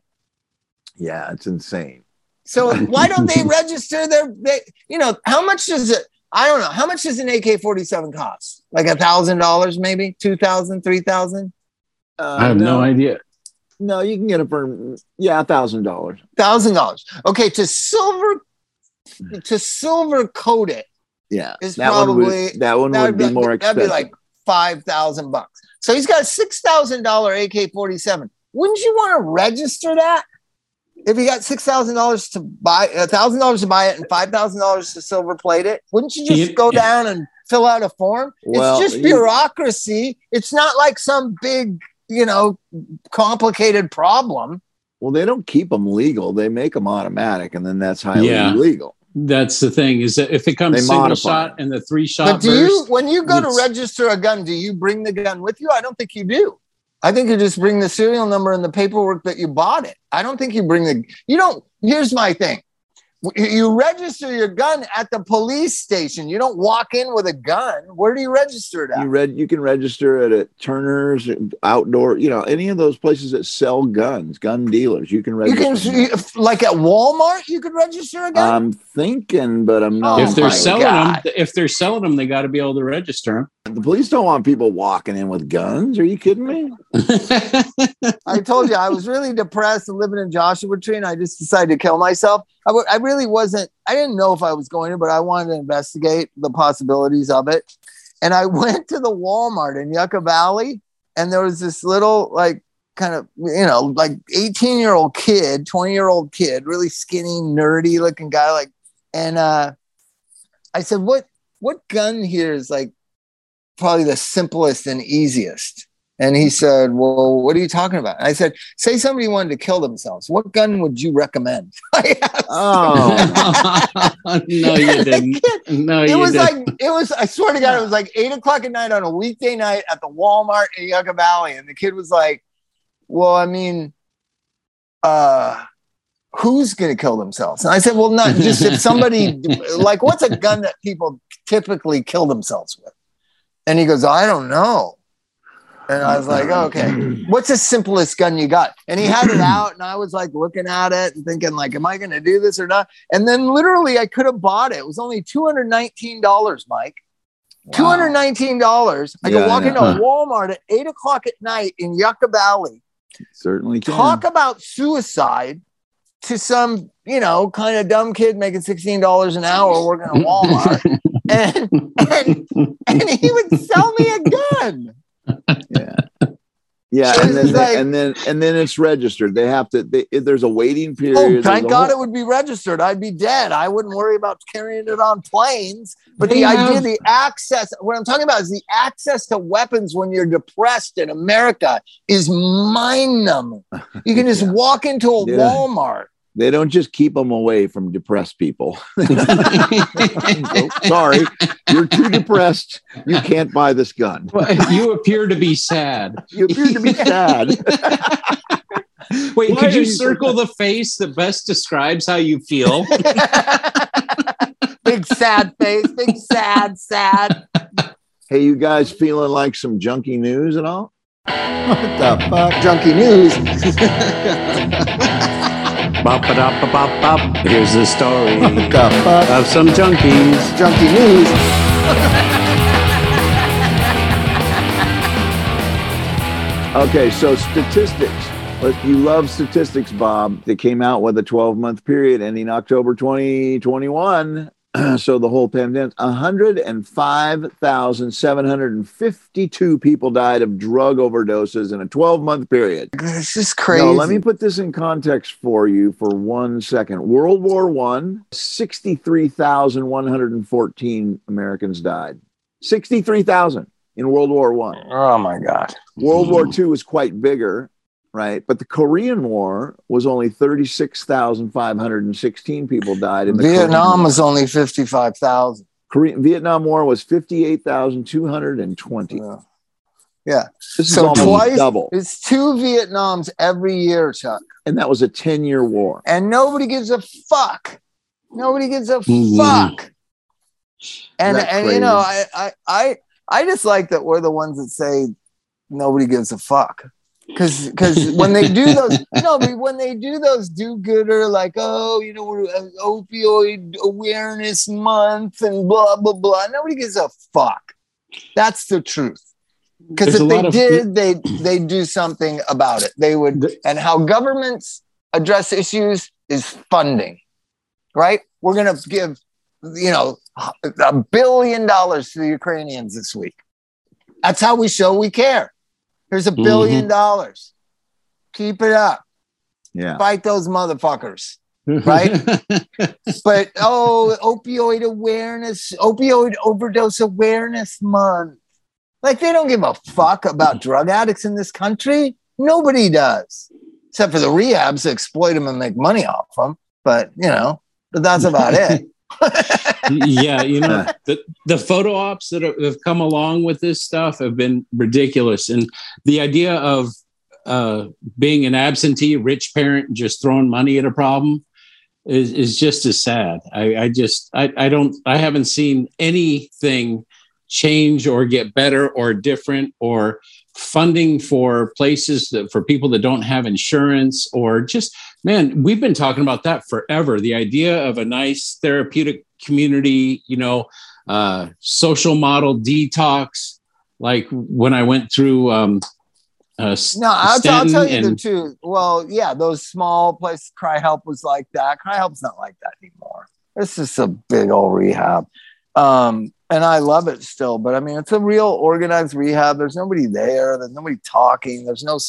Yeah, it's insane. So why don't they register their they you know how much does it I don't know how much does an AK 47 cost? Like a thousand dollars maybe? Two thousand, three thousand? Uh, i have no idea No, you can get it for yeah, a thousand dollars. Thousand dollars. Okay, to silver to silver coat it Yeah, is that one probably would that one that would be more expensive. that'd be like five thousand bucks. So he's got a six thousand dollar AK forty seven. Wouldn't you want to register that? If you got six thousand dollars to buy a thousand dollars to buy it and five thousand dollars to silver plate it, wouldn't you just go down and fill out a form? Well, it's just you- bureaucracy. It's not like some big, you know, complicated problem. well, they don't keep them legal; they make them automatic, and then that's highly Yeah. illegal. That's the thing is that if it comes They single modify shot it. and the three shot But do you, when you go to register a gun, do you bring the gun with you? I don't think you do. I think you just bring the serial number and the paperwork that you bought it. I don't think you bring the, you don't, here's my thing. You- You register your gun at the police station. You don't walk in with a gun. Where do you register it You at? read you can register it at Turner's, outdoor, you know, any of those places that sell guns, gun dealers. You can register. You register. can, you- like at Walmart, you could register a gun. I'm thinking, but I'm not. Oh if they're selling God. them, if they're selling them, they got to be able to register them. the police don't want people walking in with guns. Are you kidding me? I told you I was really depressed and living in Joshua Tree, and I just decided to kill myself. I w- I really wasn't. I didn't know if I was going to, but I wanted to investigate the possibilities of it. And I went to the Walmart in Yucca Valley, and there was this little like kind of you know like 18 year old kid 20 year old kid really skinny nerdy looking guy like and uh i said what what gun here is like probably the simplest and easiest and he said, Well, what are you talking about? I said, Say somebody wanted to kill themselves. What gun would you recommend? Oh, no, you didn't. No, it you was didn't. It was like, it was, I swear to God, it was like eight o'clock at night on a weekday night at the Walmart in Yucca Valley. And the kid was like, Well, I mean, uh, who's going to kill themselves? And I said, Well, not just if somebody, like, what's a gun that people typically kill themselves with? And he goes, I don't know. And I was like, okay, what's the simplest gun you got? And he had it out, and I was like looking at it and thinking, like, am I going to do this or not? And then literally, I could have bought it. It was only two hundred nineteen dollars, Mike. Two hundred nineteen dollars. I Yeah, could walk I into know. Walmart at eight o'clock at night in Yucca Valley, certainly can. talk about suicide to some, you know, kind of dumb kid making sixteen dollars an hour working at Walmart, and and and he would sell me a gun. Yeah. Yeah, and then, like- and then and then it's registered. They have to. They, there's a waiting oh, period. Oh, thank God whole- it would be registered. I'd be dead. I wouldn't worry about carrying it on planes. But They the idea, have- the access, what I'm talking about is the access to weapons when you're depressed in America is mind numbing. You can just Yeah. walk into a Yeah. Walmart. They don't just keep them away from depressed people. Oh, sorry, you're too depressed. You can't buy this gun. you appear to be sad. You appear to be sad. Wait, Why could are you you so circle the face that best describes how you feel? big sad face, big sad, sad. Hey, you guys feeling like some junky news at all? What the fuck? Junkie news. Bop, ba, bop, bop. Here's the story What the fuck? of some junkies. Junkie news. Okay, so statistics. You love statistics, Bob. They came out with a 12 month period ending October 2021. so the whole pandemic, 105,752 people died of drug overdoses in a 12 month period. This is crazy. No, let me put this in context for you for one second. World War One, 63,114 Americans died. 63,000 in World War One. Oh my god. World War hmm. II was quite bigger, right? But the Korean War was only 36,516 people died in the Vietnam was only fifty-five thousand. Korean Vietnam War was 58,220. Yeah. Yeah. This is So almost twice- double. It's two Vietnams every year, Chuck. And that was a 10-year war. And nobody gives a fuck. Nobody gives a Mhm. fuck. And That's and you know, I. I I I just like that we're the ones that say nobody gives a fuck. Cause, cause when they do those, no, but when they do those do-gooder, like, oh, you know, we're uh, opioid awareness month and blah blah blah. Nobody gives a fuck. That's the truth. Because if they of- did, they they do something about it. They would. And how governments address issues is funding, right? We're gonna give, you know, a billion dollars to the Ukrainians this week. That's how we show we care. Here's a 1000000000 mm-hmm. dollars. Keep it up. Yeah. Fight those motherfuckers. Right? But oh, opioid awareness, opioid overdose awareness month. Like they don't give a fuck about drug addicts in this country. Nobody does, except for the rehabs that exploit them and make money off them. But you know, but that's about it. yeah, you know, the, the photo ops that have have come along with this stuff have been ridiculous. And the idea of uh, being an absentee rich parent and just throwing money at a problem is, is just as sad. I, I just, I, I don't, I haven't seen anything change or get better or different or funding for places that for people that don't have insurance or just man we've been talking about that forever the idea of a nice therapeutic community you know uh, social model detox like when i went through um, uh, No, I'll, I'll tell you the and- truth. Well, yeah, those small places, CRI-Help was like that. CRI-Help's not like that anymore. It's just a big old rehab. Um, and I love it still, but I mean, it's a real organized rehab. There's nobody there. There's nobody talking. There's no,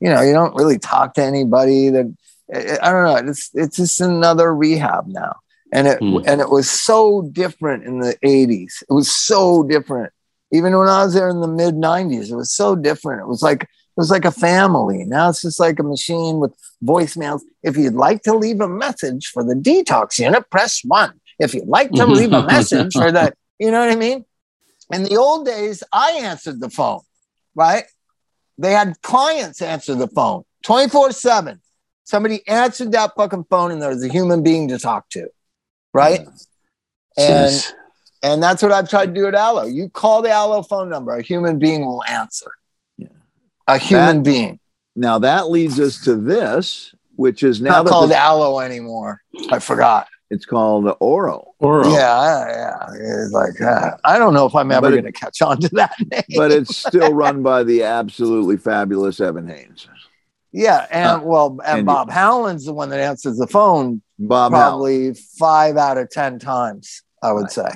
you know, you don't really talk to anybody. That I don't know. It's it's just another rehab now, and it Hmm. and it was so different in the '80s. It was so different. Even when I was there in the mid '90s, it was so different. It was like it was like a family. Now it's just like a machine with voicemails. If you'd like to leave a message for the detox unit, press one. If you'd like to leave a message for the, you know what I mean? In the old days, I answered the phone, right? They had clients answer the phone 24 7. Somebody answered that fucking phone and there was a human being to talk to, right? And Jeez. and that's what I've tried to do at Alo. You call the Alo phone number, a human being will answer. Yeah. A human That- being. Now that leads us to this, which is now Not called the- Alo anymore. I forgot. It's called Oro. Oral. Yeah, yeah. It's like uh, I don't know if I'm ever going to catch on to that name. but it's still run by the absolutely fabulous Evan Haines. yeah, and Uh, well, and, and- Bob Howland's the one that answers the phone Bob Howell. probably five out of ten times. I would Right. say.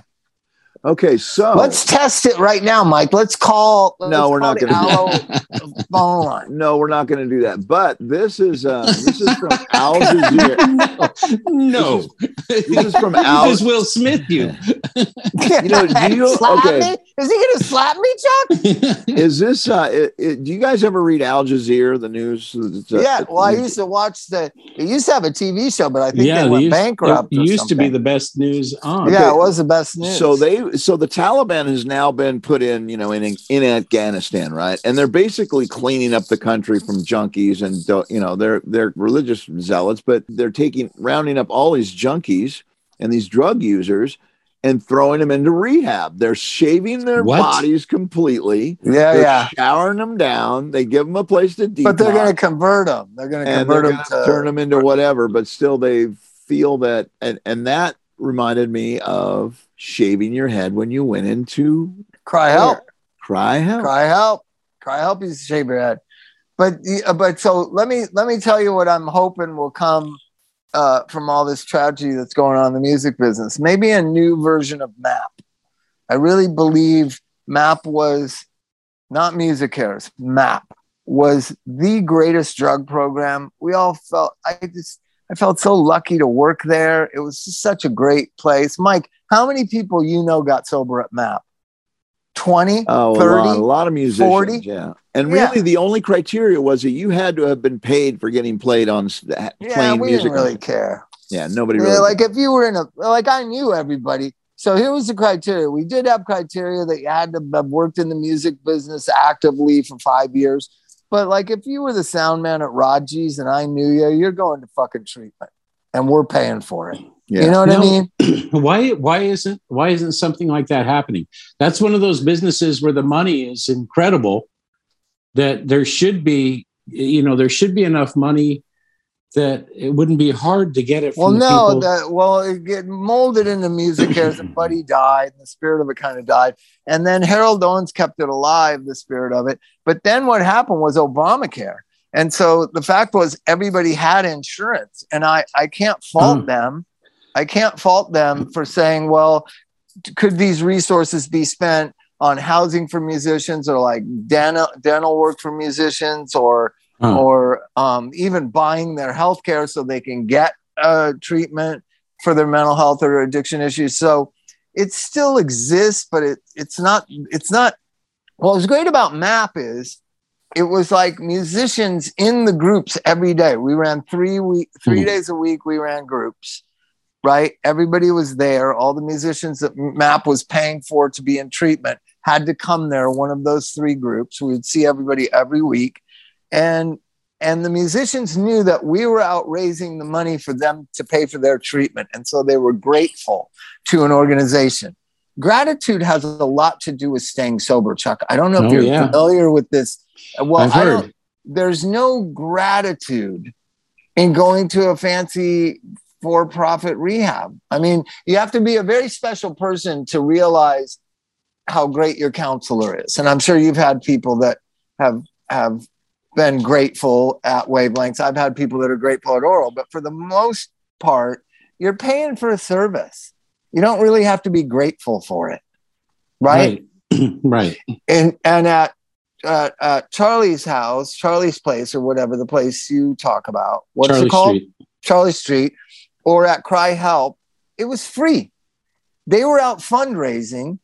Okay, so Let's test it right now, Mike. Let's call. No, let's we're call not gonna- Alo phone line. no, we're not going to do that. But this is uh, this is from Al Jazeera. no. This is from Al. This is Will Smith, you. You know, do you- slap okay. me? Is he going to slap me, Chuck? Is this? Uh, it, it- do you guys ever read Al Jazeera, the news? Uh, yeah. Well, I used to watch the. It used to have a TV show, but I think yeah, they they went used, bankrupt. It or used to be the best news on. Yeah, Okay. it was the best news. So they, so the Taliban has now been put in, you know, in in Afghanistan, right? And they're basically cleaning up the country from junkies, and you know, they're they're religious zealots, but they're taking rounding up all these junkies and these drug users, and throwing them into rehab. They're shaving their What? bodies completely. Yeah, They're yeah. showering them down. They give them a place to detox. But they're going to convert them. They're going to convert them going to to turn them into whatever. But still, they feel that, and and that reminded me of shaving your head when you went into CRI-Help. cry help. CRI-Help. Cry help. You shave your head. But uh, but so let me let me tell you what I'm hoping will come uh, from all this tragedy that's going on in the music business. Maybe a new version of MAP. I really believe MAP was not MusiCares. MAP was the greatest drug program. We all felt. I just I felt so lucky to work there. It was such a great place. Mike, how many people you know got sober at MAP? 20, Oh, a lot, a lot of musicians. 40? Yeah. And Yeah. really, the only criteria was that you had to have been paid for getting played on that- Yeah, playing we music. didn't really care. yeah, nobody Yeah, really. like if you were in a like I knew everybody. So here was the criteria. We did have criteria that you had to have worked in the music business actively for five years. But like if you were the sound man at Raji's and I knew you, you're going to fucking treatment. And we're paying for it. yeah. You know what I mean? why why isn't why isn't something like that happening that's one of those businesses where the money is incredible that there should be you know there should be enough money that it wouldn't be hard to get it from Well, no, that well, it get molded into music as a buddy died, and the spirit of it kind of died. And then Harold Owens kept it alive, the spirit of it. But then what happened was Obamacare. And so the fact was everybody had insurance. And I, I can't fault Mm. them. I can't fault them for saying, well, could these resources be spent on housing for musicians or like dental dental work for musicians or Or um, even buying their health care so they can get uh, treatment for their mental health or addiction issues. So it still exists, but it, it's not, it's not, what was great about MAP is it was like musicians in the groups every day. We ran three week, 3 Mhm. days a week. We ran groups, right? Everybody was there. All the musicians that MAP was paying for to be in treatment had to come there. One of those three groups. We would see everybody every week, and and the musicians knew that we were out raising the money for them to pay for their treatment, and so they were grateful to an organization. Gratitude has a lot to do with staying sober, Chuck. I don't know if Oh, you're yeah. familiar with this. Well, I've I don't, there's no gratitude in going to a fancy for-profit rehab. I mean, you have to be a very special person to realize how great your counselor is. And I'm sure you've had people that have have been grateful at wavelengths. I've had people that are grateful at Oro, but for the most part, you're paying for a service. You don't really have to be grateful for it. Right. right right And and at uh, at Charlie's house, Charlie's place, or whatever the place you talk about. What's charlie it called? street Charlie Street, or at CRI-Help, it was free. They were out fundraising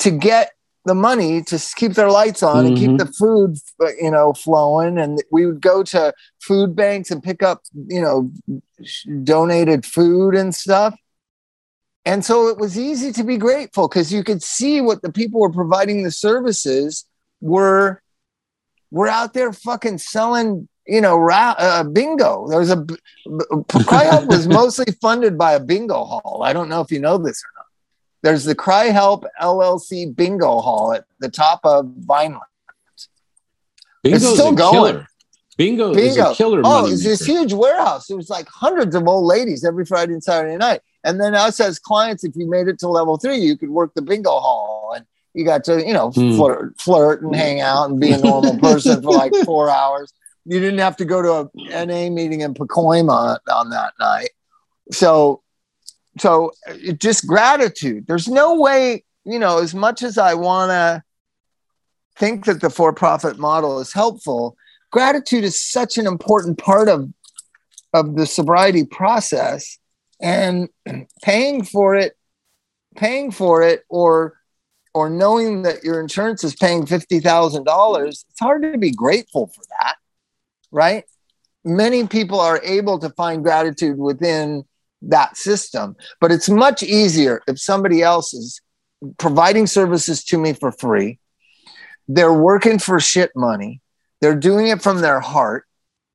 to get the money to keep their lights on and keep Mhm. the food, uh, you know, flowing. And we would go to food banks and pick up, you know, donated food and stuff. And so it was easy to be grateful because you could see what the people were providing the services were were out there fucking selling, you know, ra- uh, bingo. There was a b- b- was mostly funded by a bingo hall. I don't know if you know this or not. There's the CRI-Help LLC bingo hall at the top of Vineland. bingo's still a going. killer bingo, is Bingo. a killer Oh, it's this huge warehouse. It was like hundreds of old ladies every Friday and Saturday night. And then us as clients, if you made it to level three, you could work the bingo hall and you got to, you know, Hmm. flirt, flirt and hang out and be a normal person for like four hours. You didn't have to go to a NA meeting in Pacoima on that night. So, so uh, just gratitude. There's no way, you know, as much as I want to think that the for-profit model is helpful, gratitude is such an important part of of the sobriety process and paying for it paying for it or or knowing that your insurance is paying $50,000 it's hard to be grateful for that right many people are able to find gratitude within that system but it's much easier if somebody else is providing services to me for free they're working for shit money they're doing it from their heart.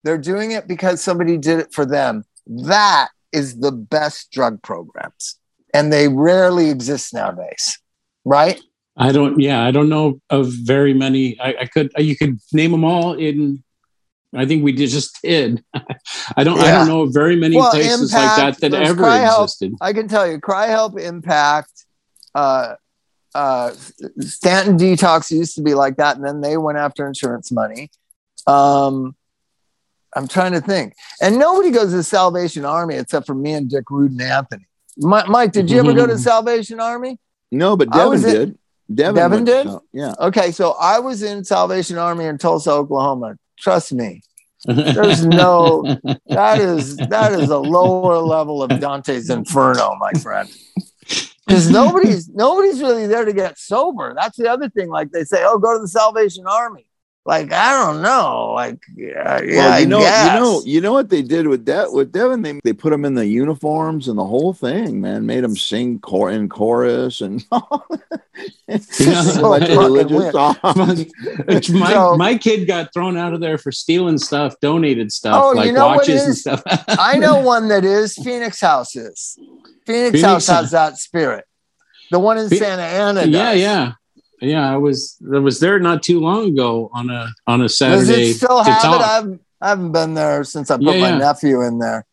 They're doing it because somebody did it for them. That is the best drug programs. and they rarely exist nowadays, right? I don't. Yeah, I don't know of very many. I, I could. You could name them all in. I think we did just did. I don't. I don't know very many Well, places Impact, like that that ever CRI-Help. existed. I can tell you, CRI-Help Impact, uh, uh, Stanton Detox used to be like that, and then they went after insurance money. Um, I'm trying to think, and nobody goes to the Salvation Army except for me and Dick Rude and Anthony. Mi- Mike, did you ever go to the Salvation Army? No, but I Devin was in- did. Devin, Devin went did? to- yeah. Okay, so I was in Salvation Army in Tulsa, Oklahoma. Trust me, There's no- that is that is a lower level of Dante's Inferno, my friend. Because nobody's nobody's really there to get sober. That's the other thing. Like they say, oh, go to the Salvation Army. Like I don't know. Like yeah, yeah well, you I know, guess. you know, you know what they did with that with Devin. They they put them in the uniforms and the whole thing, man. Made them sing cor- in chorus and So a bunch of fucking religious songs. My So- my kid got thrown out of there for stealing stuff, donated stuff Oh, you like know watches and stuff. I know one that is Phoenix House is. Phoenix, Phoenix House House. has that spirit. The one in Phe- Santa Ana. Does. yeah, yeah, yeah. I was I was there not too long ago on a on a Does Saturday it still to have talk. it? I've, I haven't been there since I put Yeah, my yeah. nephew in there.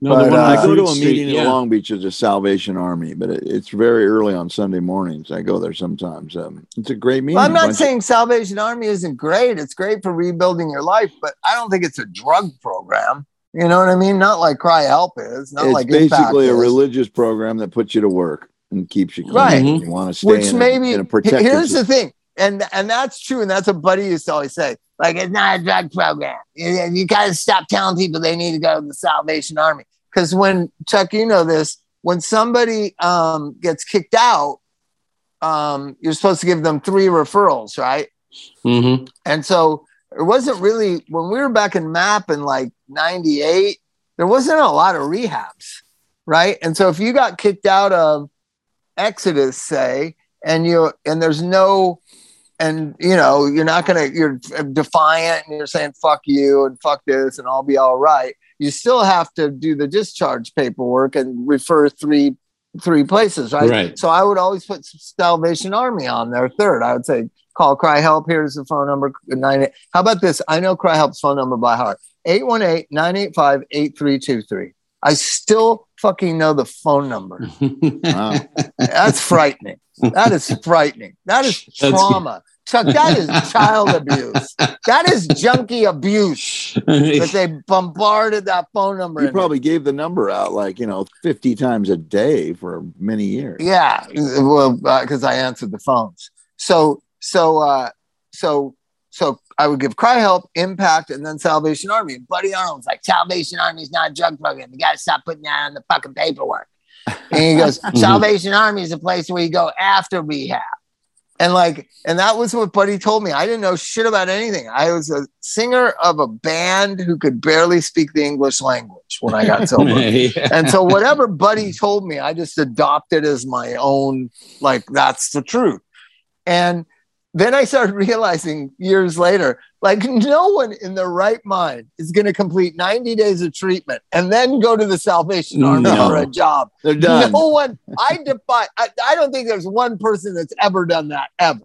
no, but, the one uh, I go to a Street, meeting yeah. in Long Beach as a Salvation Army, but it, it's very early on Sunday mornings. I go there sometimes. Um, it's a great meeting. Well, I'm not bunch saying Salvation Army isn't great. It's great for rebuilding your life, but I don't think it's a drug program. You know what I mean? Not like CRI-Help is. Not it's like Impact basically a is. religious program that puts you to work and keeps you clean. Right. You want to stay Which in, maybe a, in a protected here's the thing, and and that's true, and that's what Buddy used to always say. Like it's not a drug program. You, you got to stop telling people they need to go to the Salvation Army because when Chuck, you know this, when somebody um, gets kicked out, um, you're supposed to give them three referrals, right? Mhm. And so it wasn't really when we were back in MAP in like 98, there wasn't a lot of rehabs, right? And so if you got kicked out of Exodus, say, and you and there's no and you know, you're not gonna you're defiant and you're saying fuck you and fuck this and I'll be all right. You still have to do the discharge paperwork and refer three three places, right? Right. So I would always put Salvation Army on there third. I would say call CRI-Help. Here's the phone number. Nine. How about this? I know CRI-Help's phone number by heart. 818-985-8323. I still fucking know the phone number. Wow. That's frightening. That is frightening. That is trauma. Chuck, that is child abuse. That is junkie abuse that they bombarded that phone number. You probably gave the number out like you know 50 times a day for many years. Yeah, well, because I answered the phones. So, so, uh, so, so I would give CRI-Help, Impact, and then Salvation Army. And Buddy Arnold's like, Salvation Army's not a drug program. You got to stop putting that on the fucking paperwork. And he goes, mhm. Salvation Army is a place where you go after rehab. And like, and that was what Buddy told me. I didn't know shit about anything. I was a singer of a band who could barely speak the English language when I got sober Yeah. and so whatever buddy told me i just adopted as my own like that's the truth and then i started realizing years later like no one in their right mind is going to complete 90 days of treatment and then go to the salvation army No. for a job They're done. no one i defy I, I don't think there's one person that's ever done that ever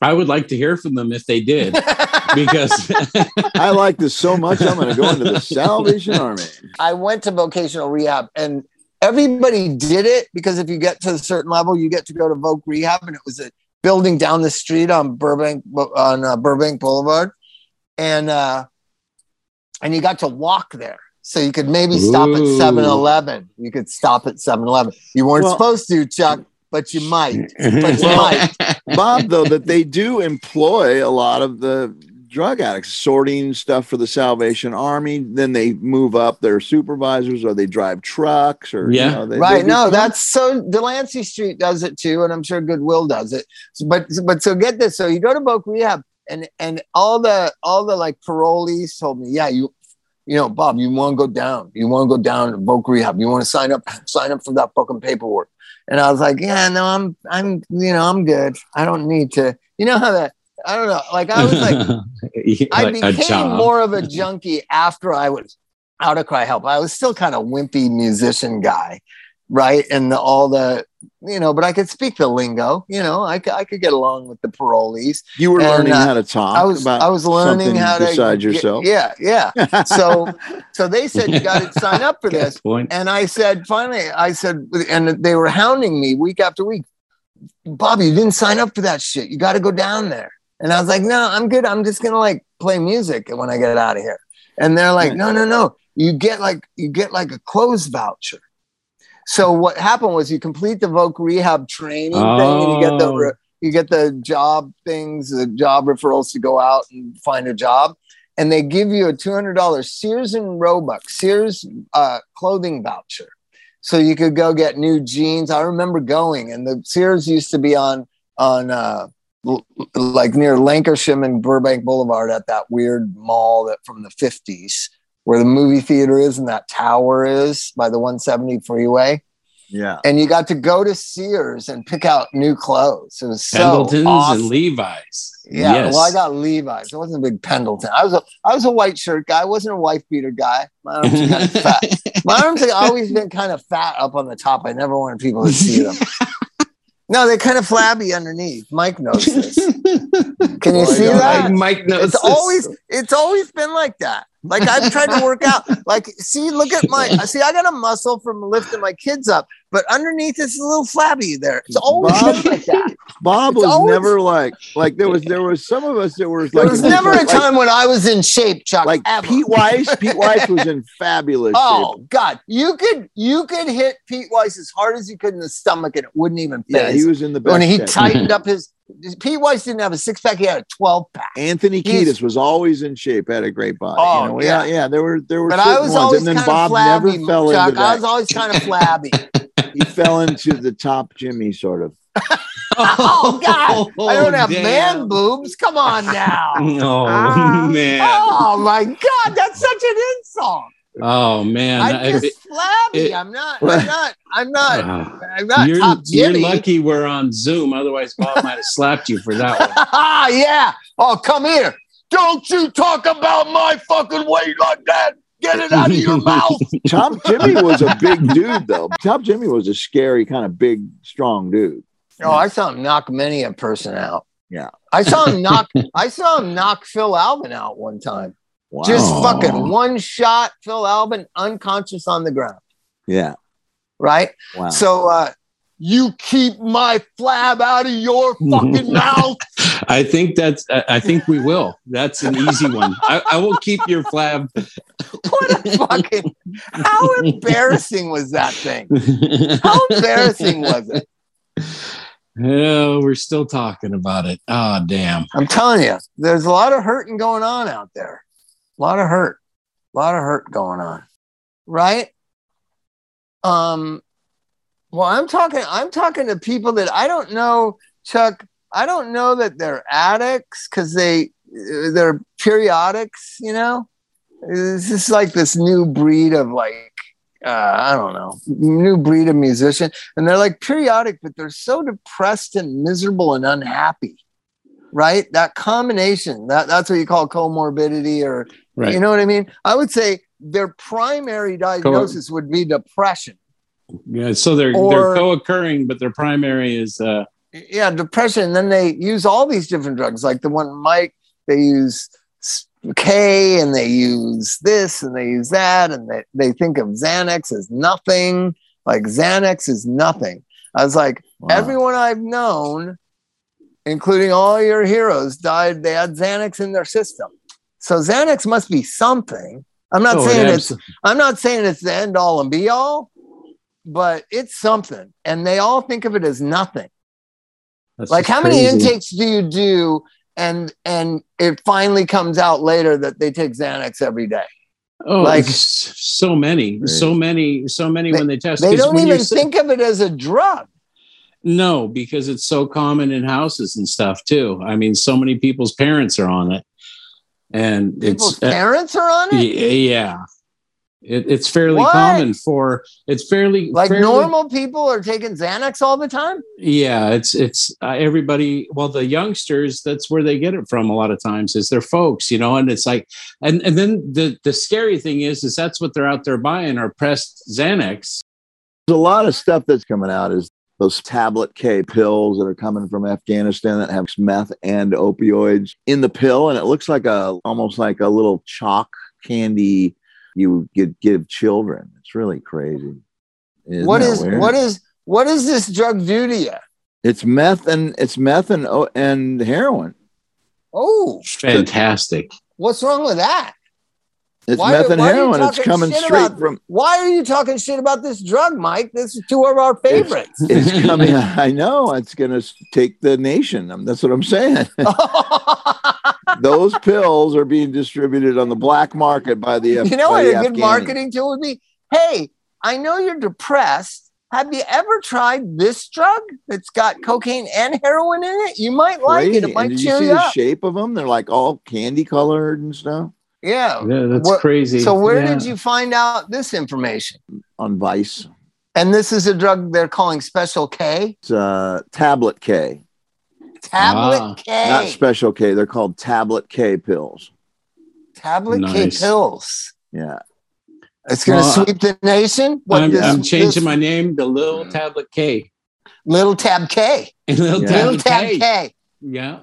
I would like to hear from them if they did, because I like this so much. I'm going to go into the Salvation Army. I went to vocational rehab and everybody did it because if you get to a certain level, you get to go to Voc Rehab, and it was a building down the street on Burbank on uh, Burbank Boulevard, and uh, and you got to walk there. So you could maybe stop at Ooh. 7-Eleven. You could stop at 7-Eleven. You weren't Well- supposed to, Chuck, but you might. But you Well, might. Bob, though, that they do employ a lot of the drug addicts, sorting stuff for the Salvation Army. Then they move up their supervisors, or they drive trucks, or Yeah. you know, they, they right do no some- that's so delancey street does it too and i'm sure goodwill does it. But but so get this. So you go to Voc rehab and and all the all the like parolees told me yeah you you know bob you want to go down. You want to go down to Voc rehab. You want to sign up sign up for that fucking paperwork. And i was like yeah no i'm i'm you know i'm good. I don't need to you know how that i don't know like i was like I became more of a junkie after I was out of CRI-Help. I was still kind of wimpy musician guy. right? And the, all the, you know, but I could speak the lingo. You know, I, I could get along with the parolees. You were And, learning uh, how to talk. I was about I was learning how to besides yourself. Yeah, yeah. So so they said you got to sign up for this. point. And I said, finally, I said, and they were hounding me week after week. Bobby, you didn't sign up for that shit. You got to go down there. And I was like, no, I'm good. I'm just gonna like play music when I get out of here. And they're like, no, no, no. You get like you get like a clothes voucher. So what happened was you complete the Voc rehab training thing, and you get the Oh. re- you get the job things, the job referrals to go out and find a job, and they give you a two hundred dollars Sears and Roebuck Sears uh, clothing voucher, so you could go get new jeans. I remember going, and the Sears used to be on on uh, like near Lancashire and Burbank Boulevard at that weird mall that from the fifties where the movie theater is and that tower is by the 170 freeway Yeah. and you got to go to Sears and pick out new clothes. It was so Pendletons awesome. and Levi's. yeah, Yes. well, I got Levi's. I wasn't a big Pendleton. I was a I was a white shirt guy. I wasn't a wife beater guy. My arms are kind of fat. My arms have always been kind of fat up on the top. I never wanted people to see them. No, they're kind of flabby underneath. Mike knows this. Can you I see that? Mike knows. It's this. always it's always been like that. Like I've tried to work out. Like, see, look at my see, I got a muscle from lifting my kids up, but underneath it's a little flabby there. It's always Bob- like that. Bob It's was always- never like like there was there was some of us that were like There was never a like, time when I was in shape, Chuck. like ever. Pete Weiss. Pete Weiss was in fabulous Oh shape. God, you could you could hit Pete Weiss as hard as you could in the stomach, and it wouldn't even Yeah, he was in the best. when he shape. tightened up his Pete Weiss didn't have a six pack; he had a twelve pack. Anthony He's- Kiedis was always in shape, had a great body. Oh, you know? yeah. yeah, yeah. There were there were But certain I was ones, always and then kind Bob of flabby, never fell Chuck. into I was always kind of flabby. he fell into the top Jimmy sort of. oh God, I don't have damn. man boobs. Come on now. Oh Ah. man. Oh my God, that's such an insult. Oh man. I'm I- just flabby. it- I'm not. I'm not. I'm not. Ah. I'm not you're, top you're lucky we're on Zoom. Otherwise, Bob might have slapped you for that one. yeah. Oh, come here. Don't you talk about my fucking weight like that. Get it out of your mouth. Top Jimmy was a big dude though. Top Jimmy was a scary kind of big, strong dude. Oh, I saw him knock many a person out. Yeah. I saw him knock. I saw him knock Phil Alvin out one time. Wow. Just fucking one shot. Phil Alvin unconscious on the ground. yeah. Right. Wow. So uh, you keep my flab out of your fucking mouth. I think that's. I I think we will. That's an easy one. I, I will keep your flab. What a fucking. How embarrassing was that thing? How embarrassing was it? Oh, we're still talking about it. Oh, damn. I'm telling you, there's a lot of hurting going on out there. A lot of hurt. A lot of hurt going on. Right? Um well, I'm talking I'm talking to people that I don't know, Chuck, I don't know that they're addicts cuz they they're periodics, you know? It's just like this new breed of like uh, I don't know, new breed of musician, and they're like periodic, but they're so depressed and miserable and unhappy right? That combination, that, that's what you call comorbidity, or Right. you know what I mean? I would say their primary diagnosis would be depression. Yeah. So they're Or- they're co-occurring, but their primary is. uh Yeah, depression. And then they use all these different drugs, like the one Mike, they use K, and they use this and they use that, and they, they think of Xanax as nothing. Like Xanax is nothing. I was like, Wow. everyone I've known, including all your heroes, died. They had Xanax in their system. So Xanax must be something. I'm not oh, saying it's I'm not saying it's the end all and be all, but it's something. And they all think of it as nothing. that's Like just how many crazy. intakes do you do and and it finally comes out later that they take Xanax every day? Oh, like- like so many, so many, so many They- when they test. They 'Cause don't when you're even think of it as a drug. No, because it's so common in houses and stuff too. I mean, so many people's parents are on it, and People's it's uh, parents are on it. yeah, it, it's fairly What? common for it's fairly Like fairly- normal people are taking Xanax all the time. Yeah, it's it's uh, everybody. Well, the youngsters, that's where they get it from. A lot of times is their folks, you know, and it's like, and and then the the scary thing is, is that's what they're out there buying are pressed Xanax. There's a lot of stuff that's coming out is those tablet K pills that are coming from Afghanistan that have meth and opioids in the pill, and it looks like a almost like a little chalk candy you could give children. It's really crazy. Isn't What that is weird? what is what does this drug do to you? It's meth and it's meth and oh, and heroin. Oh, Fantastic. what's wrong with that? It's Why- meth and why are you heroin. It's talking coming shit straight about- from. Why are you talking shit about this drug, Mike? This is two of our favorites. It's coming. I know it's going to take the nation. Um, That's what I'm saying. Those pills are being distributed on the black market by the. you know what a good Afghani. marketing tool would be? Hey, I know you're depressed. Have you ever tried this drug that's got cocaine and heroin in it? You might like it. Crazy. It And might did you see you the up. shape of them? They're like all candy colored and stuff Yeah. Yeah, that's What- crazy. So where Yeah. did you find out this information? on Vice. And this is a drug they're calling Special K, It's uh, tablet K, Tablet Ah, K, not special K. They're called tablet K pills. Tablet Nice. K pills. Yeah. It's going to Well, sweep the nation. What I'm, this- I'm changing this my name to Little Tablet K. little tab K, Little Yeah. little tab K. K. Yeah.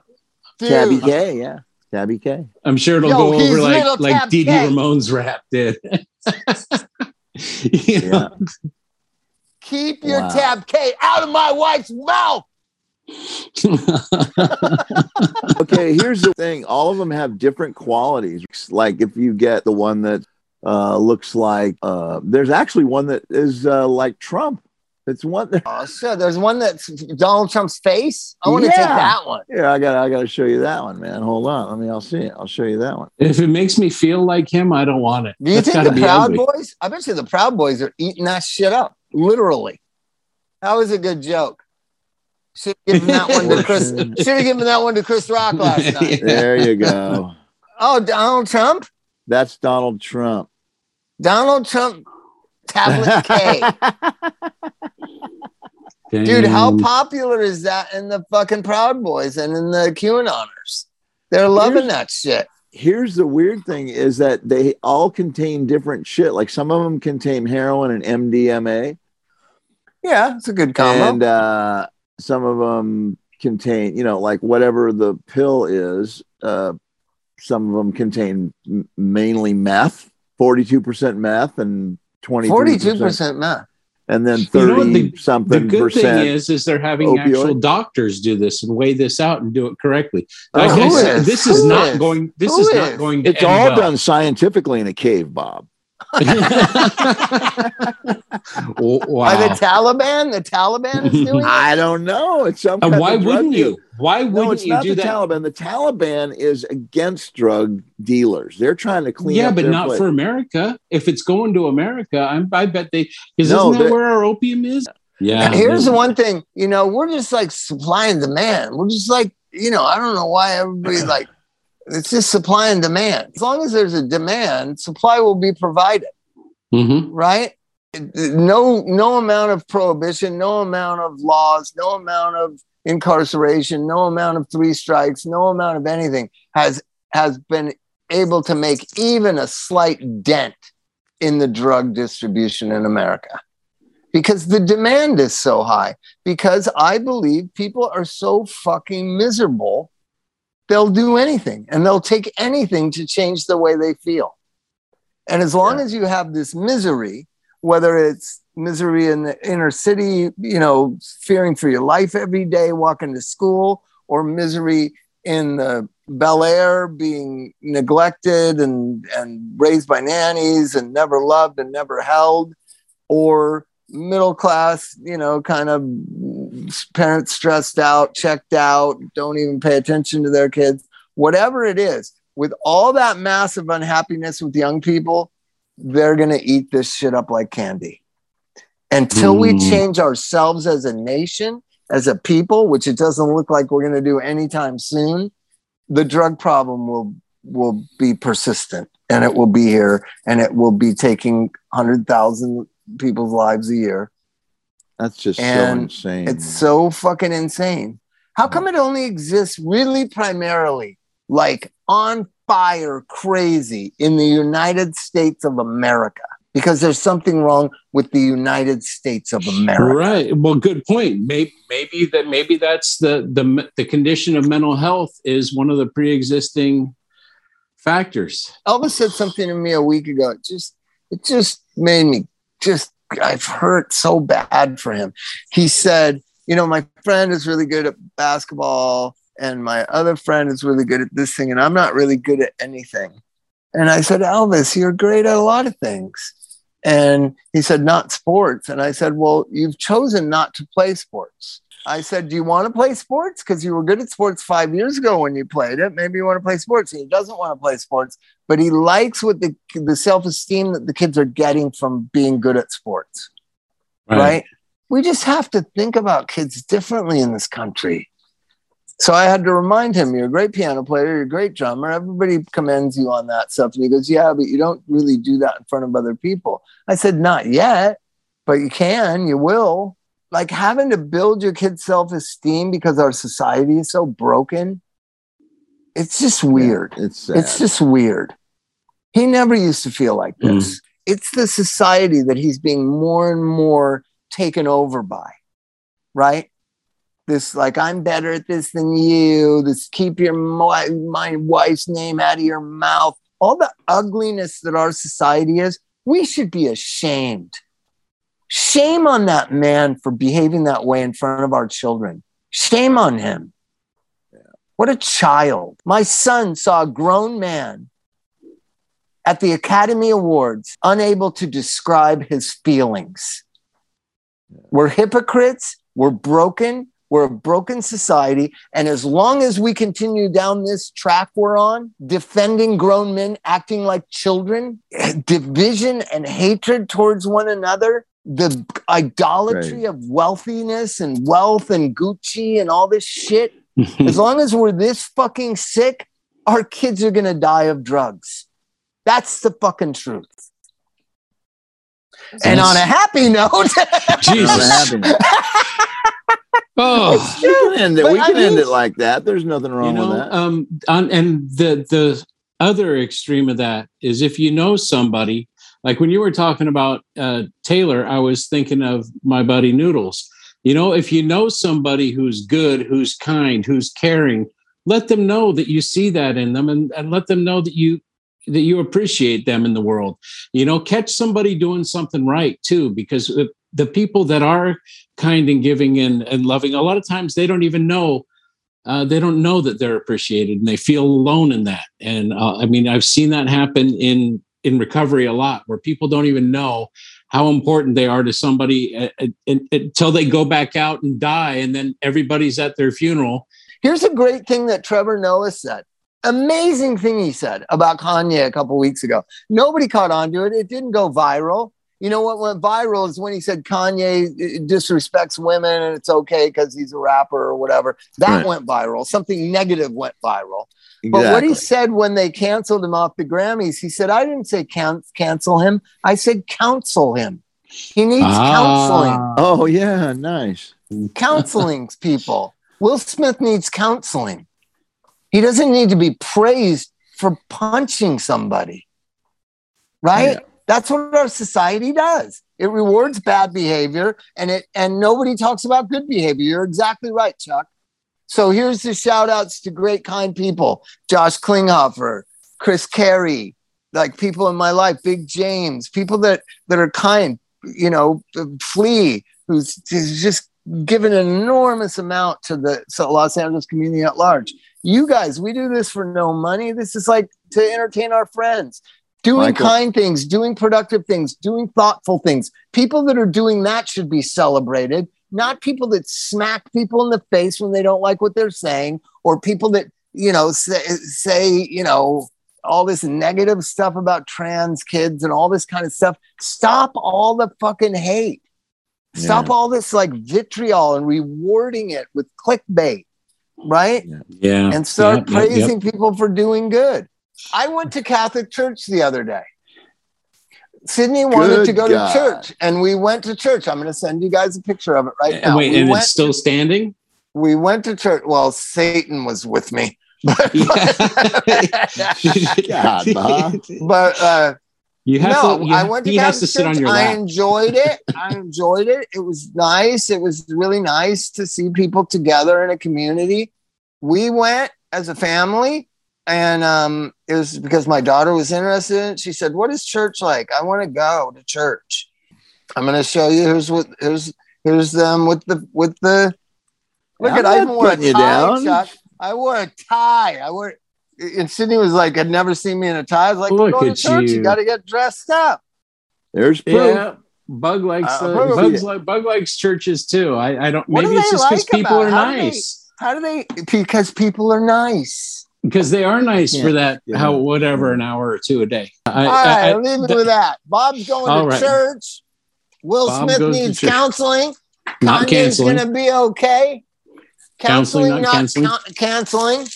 Dude. Tabby K. Yeah. Tabby K. I'm sure it'll Yo, go over like like Tab Dee Dee Ramone's rap did. You know? Keep your Wow. tab K out of my wife's mouth. okay, here's the thing. All of them have different qualities. Like if you get the one that uh, looks like, uh, there's actually one that is uh, like Trump. It's one. That, Oh, sure. There's one that's Donald Trump's face. I want to take that one. yeah, I got. I got to show you that one, man. Hold on. Let me. I'll see it. I'll show you that one. if it makes me feel like him, I don't want it. Do you That's think gotta the be Proud ugly. Boys? I bet you the Proud Boys are eating that shit up, literally. That was a good joke. Should have given that one to Chris. Should have given that one to Chris Rock last night. There you go. Oh, Donald Trump. That's Donald Trump. Donald Trump. Tablet K. Dude, how popular is that in the fucking Proud Boys and in the QAnoners? They're loving Here's- that shit. Here's the weird thing: is that they all contain different shit. Like some of them contain heroin and MDMA. Yeah, it's a good combo. and uh, some of them contain, you know, like whatever the pill is. Uh, some of them contain m- mainly meth, forty-two percent meth, and twenty Forty-two percent meth. and then You thirty know the- The something good thing percent. is, is they're having opioid. actual doctors do this and weigh this out and do it correctly. Oh, Like I said, is? this is Who not is? going. This Who is not going. To it's all well. done scientifically in a cave, Bob. Oh, By the. Taliban? The Taliban is doing it? I don't know. It's some. And kind why of drug wouldn't deal. you? Why wouldn't it's you not do the that? Taliban. The Taliban is against drug dealers. They're trying to clean up Yeah, but their not place. for America. If it's going to America, I'm, I bet they. Because No, isn't that where our opium is? Yeah. Here's the one thing, you know, we're just like supply and demand. We're just like, you know, I don't know why everybody like it's just supply and demand. As long as there's a demand, supply will be provided, Mhm. right? No, no amount of prohibition, no amount of laws, no amount of incarceration, no amount of three strikes, no amount of anything has has been able to make even a slight dent in the drug distribution in America because the demand is so high. Because I believe people are so fucking miserable, they'll do anything and they'll take anything to change the way they feel. And as long Yeah. as you have this misery, whether it's misery in the inner city, you know, fearing for your life every day, walking to school, or misery in the Bel Air, being neglected and, and raised by nannies and never loved and never held, or middle class, you know, kind of parents stressed out, checked out, don't even pay attention to their kids, whatever it is, with all that massive unhappiness with young people, they're going to eat this shit up like candy. Until we Mm. change ourselves as a nation, as a people, which it doesn't look like we're going to do anytime soon, the drug problem will will be persistent and it will be here and it will be taking 100,000 people's lives a year. That's just And so insane. It's so fucking insane. How come it only exists really primarily like on fire crazy in the United States of America? because there's something wrong with the United States of America. Right. Well, good point. Maybe maybe that maybe that's the the the condition of mental health is one of the pre-existing factors. Elvis said something to me a week ago. It just it just made me just I've hurt so bad for him. He said, you know, my friend is really good at basketball and my other friend is really good at this thing and I'm not really good at anything. And I said, Elvis, you're great at a lot of things. And he said, not sports. And I said, well, you've chosen not to play sports. I said, Do you want to play sports? Because you were good at sports five years ago when you played it. Maybe you want to play sports. And he doesn't want to play sports, but he likes what the, the self esteem that the kids are getting from being good at sports. Right. right. We just have to think about kids differently in this country. So I had to remind him, You're a great piano player, you're a great drummer. Everybody commends you on that stuff. And he goes, Yeah, but you don't really do that in front of other people. I said, Not yet, but you can, you will like having to build your kid's self-esteem because our society is so broken it's just weird yeah, it's sad. it's just weird he never used to feel like mm. this mm. it's the society that he's being more and more taken over by right this like i'm better at this than you this keep your my, my wife's name out of your mouth all the ugliness that our society is we should be ashamed Shame on that man for behaving that way in front of our children. Shame on him. What a child. My son saw a grown man at the Academy Awards unable to describe his feelings. We're hypocrites. We're broken. We're a broken society. And as long as we continue down this track we're on, defending grown men acting like children, division and hatred towards one another, the idolatry right. of wealthiness and wealth and Gucci and all this shit. as long as we're this fucking sick, our kids are going to die of drugs. That's the fucking truth. And on a happy note, Jesus. oh, we can end it. we can mean, end it like that. There's nothing wrong you know, with that. Um, on, and the the other extreme of that is if you know somebody like when you were talking about uh, Taylor, I was thinking of my buddy Noodles. You know, if you know somebody who's good, who's kind, who's caring, let them know that you see that in them and, and let them know that you that you appreciate them in the world. You know, catch somebody doing something right too, because the people that are kind and giving and, and loving, a lot of times they don't even know uh, they don't know that they're appreciated and they feel alone in that. And uh, I mean, I've seen that happen in in recovery a lot where people don't even know how important they are to somebody until they go back out and die and then everybody's at their funeral here's a great thing that trevor noah said amazing thing he said about kanye a couple weeks ago nobody caught on to it it didn't go viral you know what went viral is when he said Kanye uh, disrespects women and it's okay because he's a rapper or whatever. That right. went viral. Something negative went viral. Exactly. But what he said when they canceled him off the Grammys, he said, I didn't say can- cancel him. I said counsel him. He needs ah. counseling. Oh, yeah. Nice. Counseling people. Will Smith needs counseling. He doesn't need to be praised for punching somebody. Right? Yeah. That's what our society does. It rewards bad behavior and it and nobody talks about good behavior. You're exactly right, Chuck. So here's the shout outs to great, kind people Josh Klinghoffer, Chris Carey, like people in my life, Big James, people that, that are kind, you know, Flea, who's, who's just given an enormous amount to the Los Angeles community at large. You guys, we do this for no money. This is like to entertain our friends, doing Michael. kind things, doing productive things, doing thoughtful things. People that are doing that should be celebrated not people that smack people in the face when they don't like what they're saying, or people that, you know, say, say you know, all this negative stuff about trans kids and all this kind of stuff. Stop all the fucking hate. Stop yeah. all this like vitriol and rewarding it with clickbait, right? Yeah. And start yeah, praising people for doing good. I went to Catholic church the other day. Sydney wanted Good to go God. to church, and we went to church. I'm going to send you guys a picture of it right now. Wait, we and it's still standing? We went to church. Well, Satan was with me. But, God, but uh, You have no, to. You, I went to he has Catholic to sit on church. your I enjoyed it. I enjoyed it. It was nice. It was really nice to see people together in a community. We went as a family, and um, it was because my daughter was interested in it. She said, "What is church like? I want to go to church." I'm going to show you. Here's what. Here's here's them with the with the. Look I'm at I not wore a putting you tie, down. Chuck. I wore a tie. I wore. And Sydney was like, "Had never seen me in a tie." I was like, "We're Look going at to church. You, you. got to get dressed up." There's proof. Yeah. Bug likes Uh, uh. Bugs like Bug likes churches too. I, I don't. What do maybe it's just because like people about are it? How do they- nice. How do they? Because people are nice. Because they are nice Yeah. for that. Yeah. How whatever an hour or two a day. I, All right, I- I- I'll leave it th- with that. Bob's going to right. church. Will Bob Smith needs church. counseling. not Kanye's canceling. going to be okay. Counseling, not canceling. can- canceling.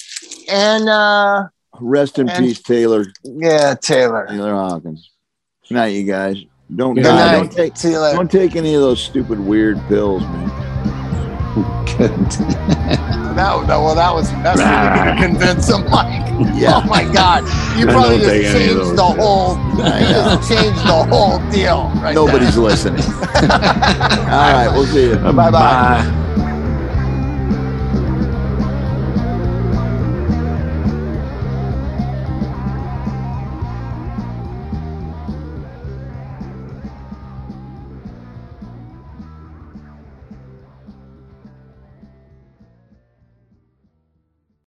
And uh, Rest in And- peace, Taylor. yeah, Taylor. Taylor Hawkins. Good night, you guys. Don't Good Good die. night. Don't take See you later. don't take any of those stupid weird pills, man. That, that, well, that was that's really going to convince him, Mike. Yeah. Oh my God, you probably just take any of changed the whole. You just changed the whole deal. Right Nobody's listening. All right, we'll see you. Bye-bye. Bye.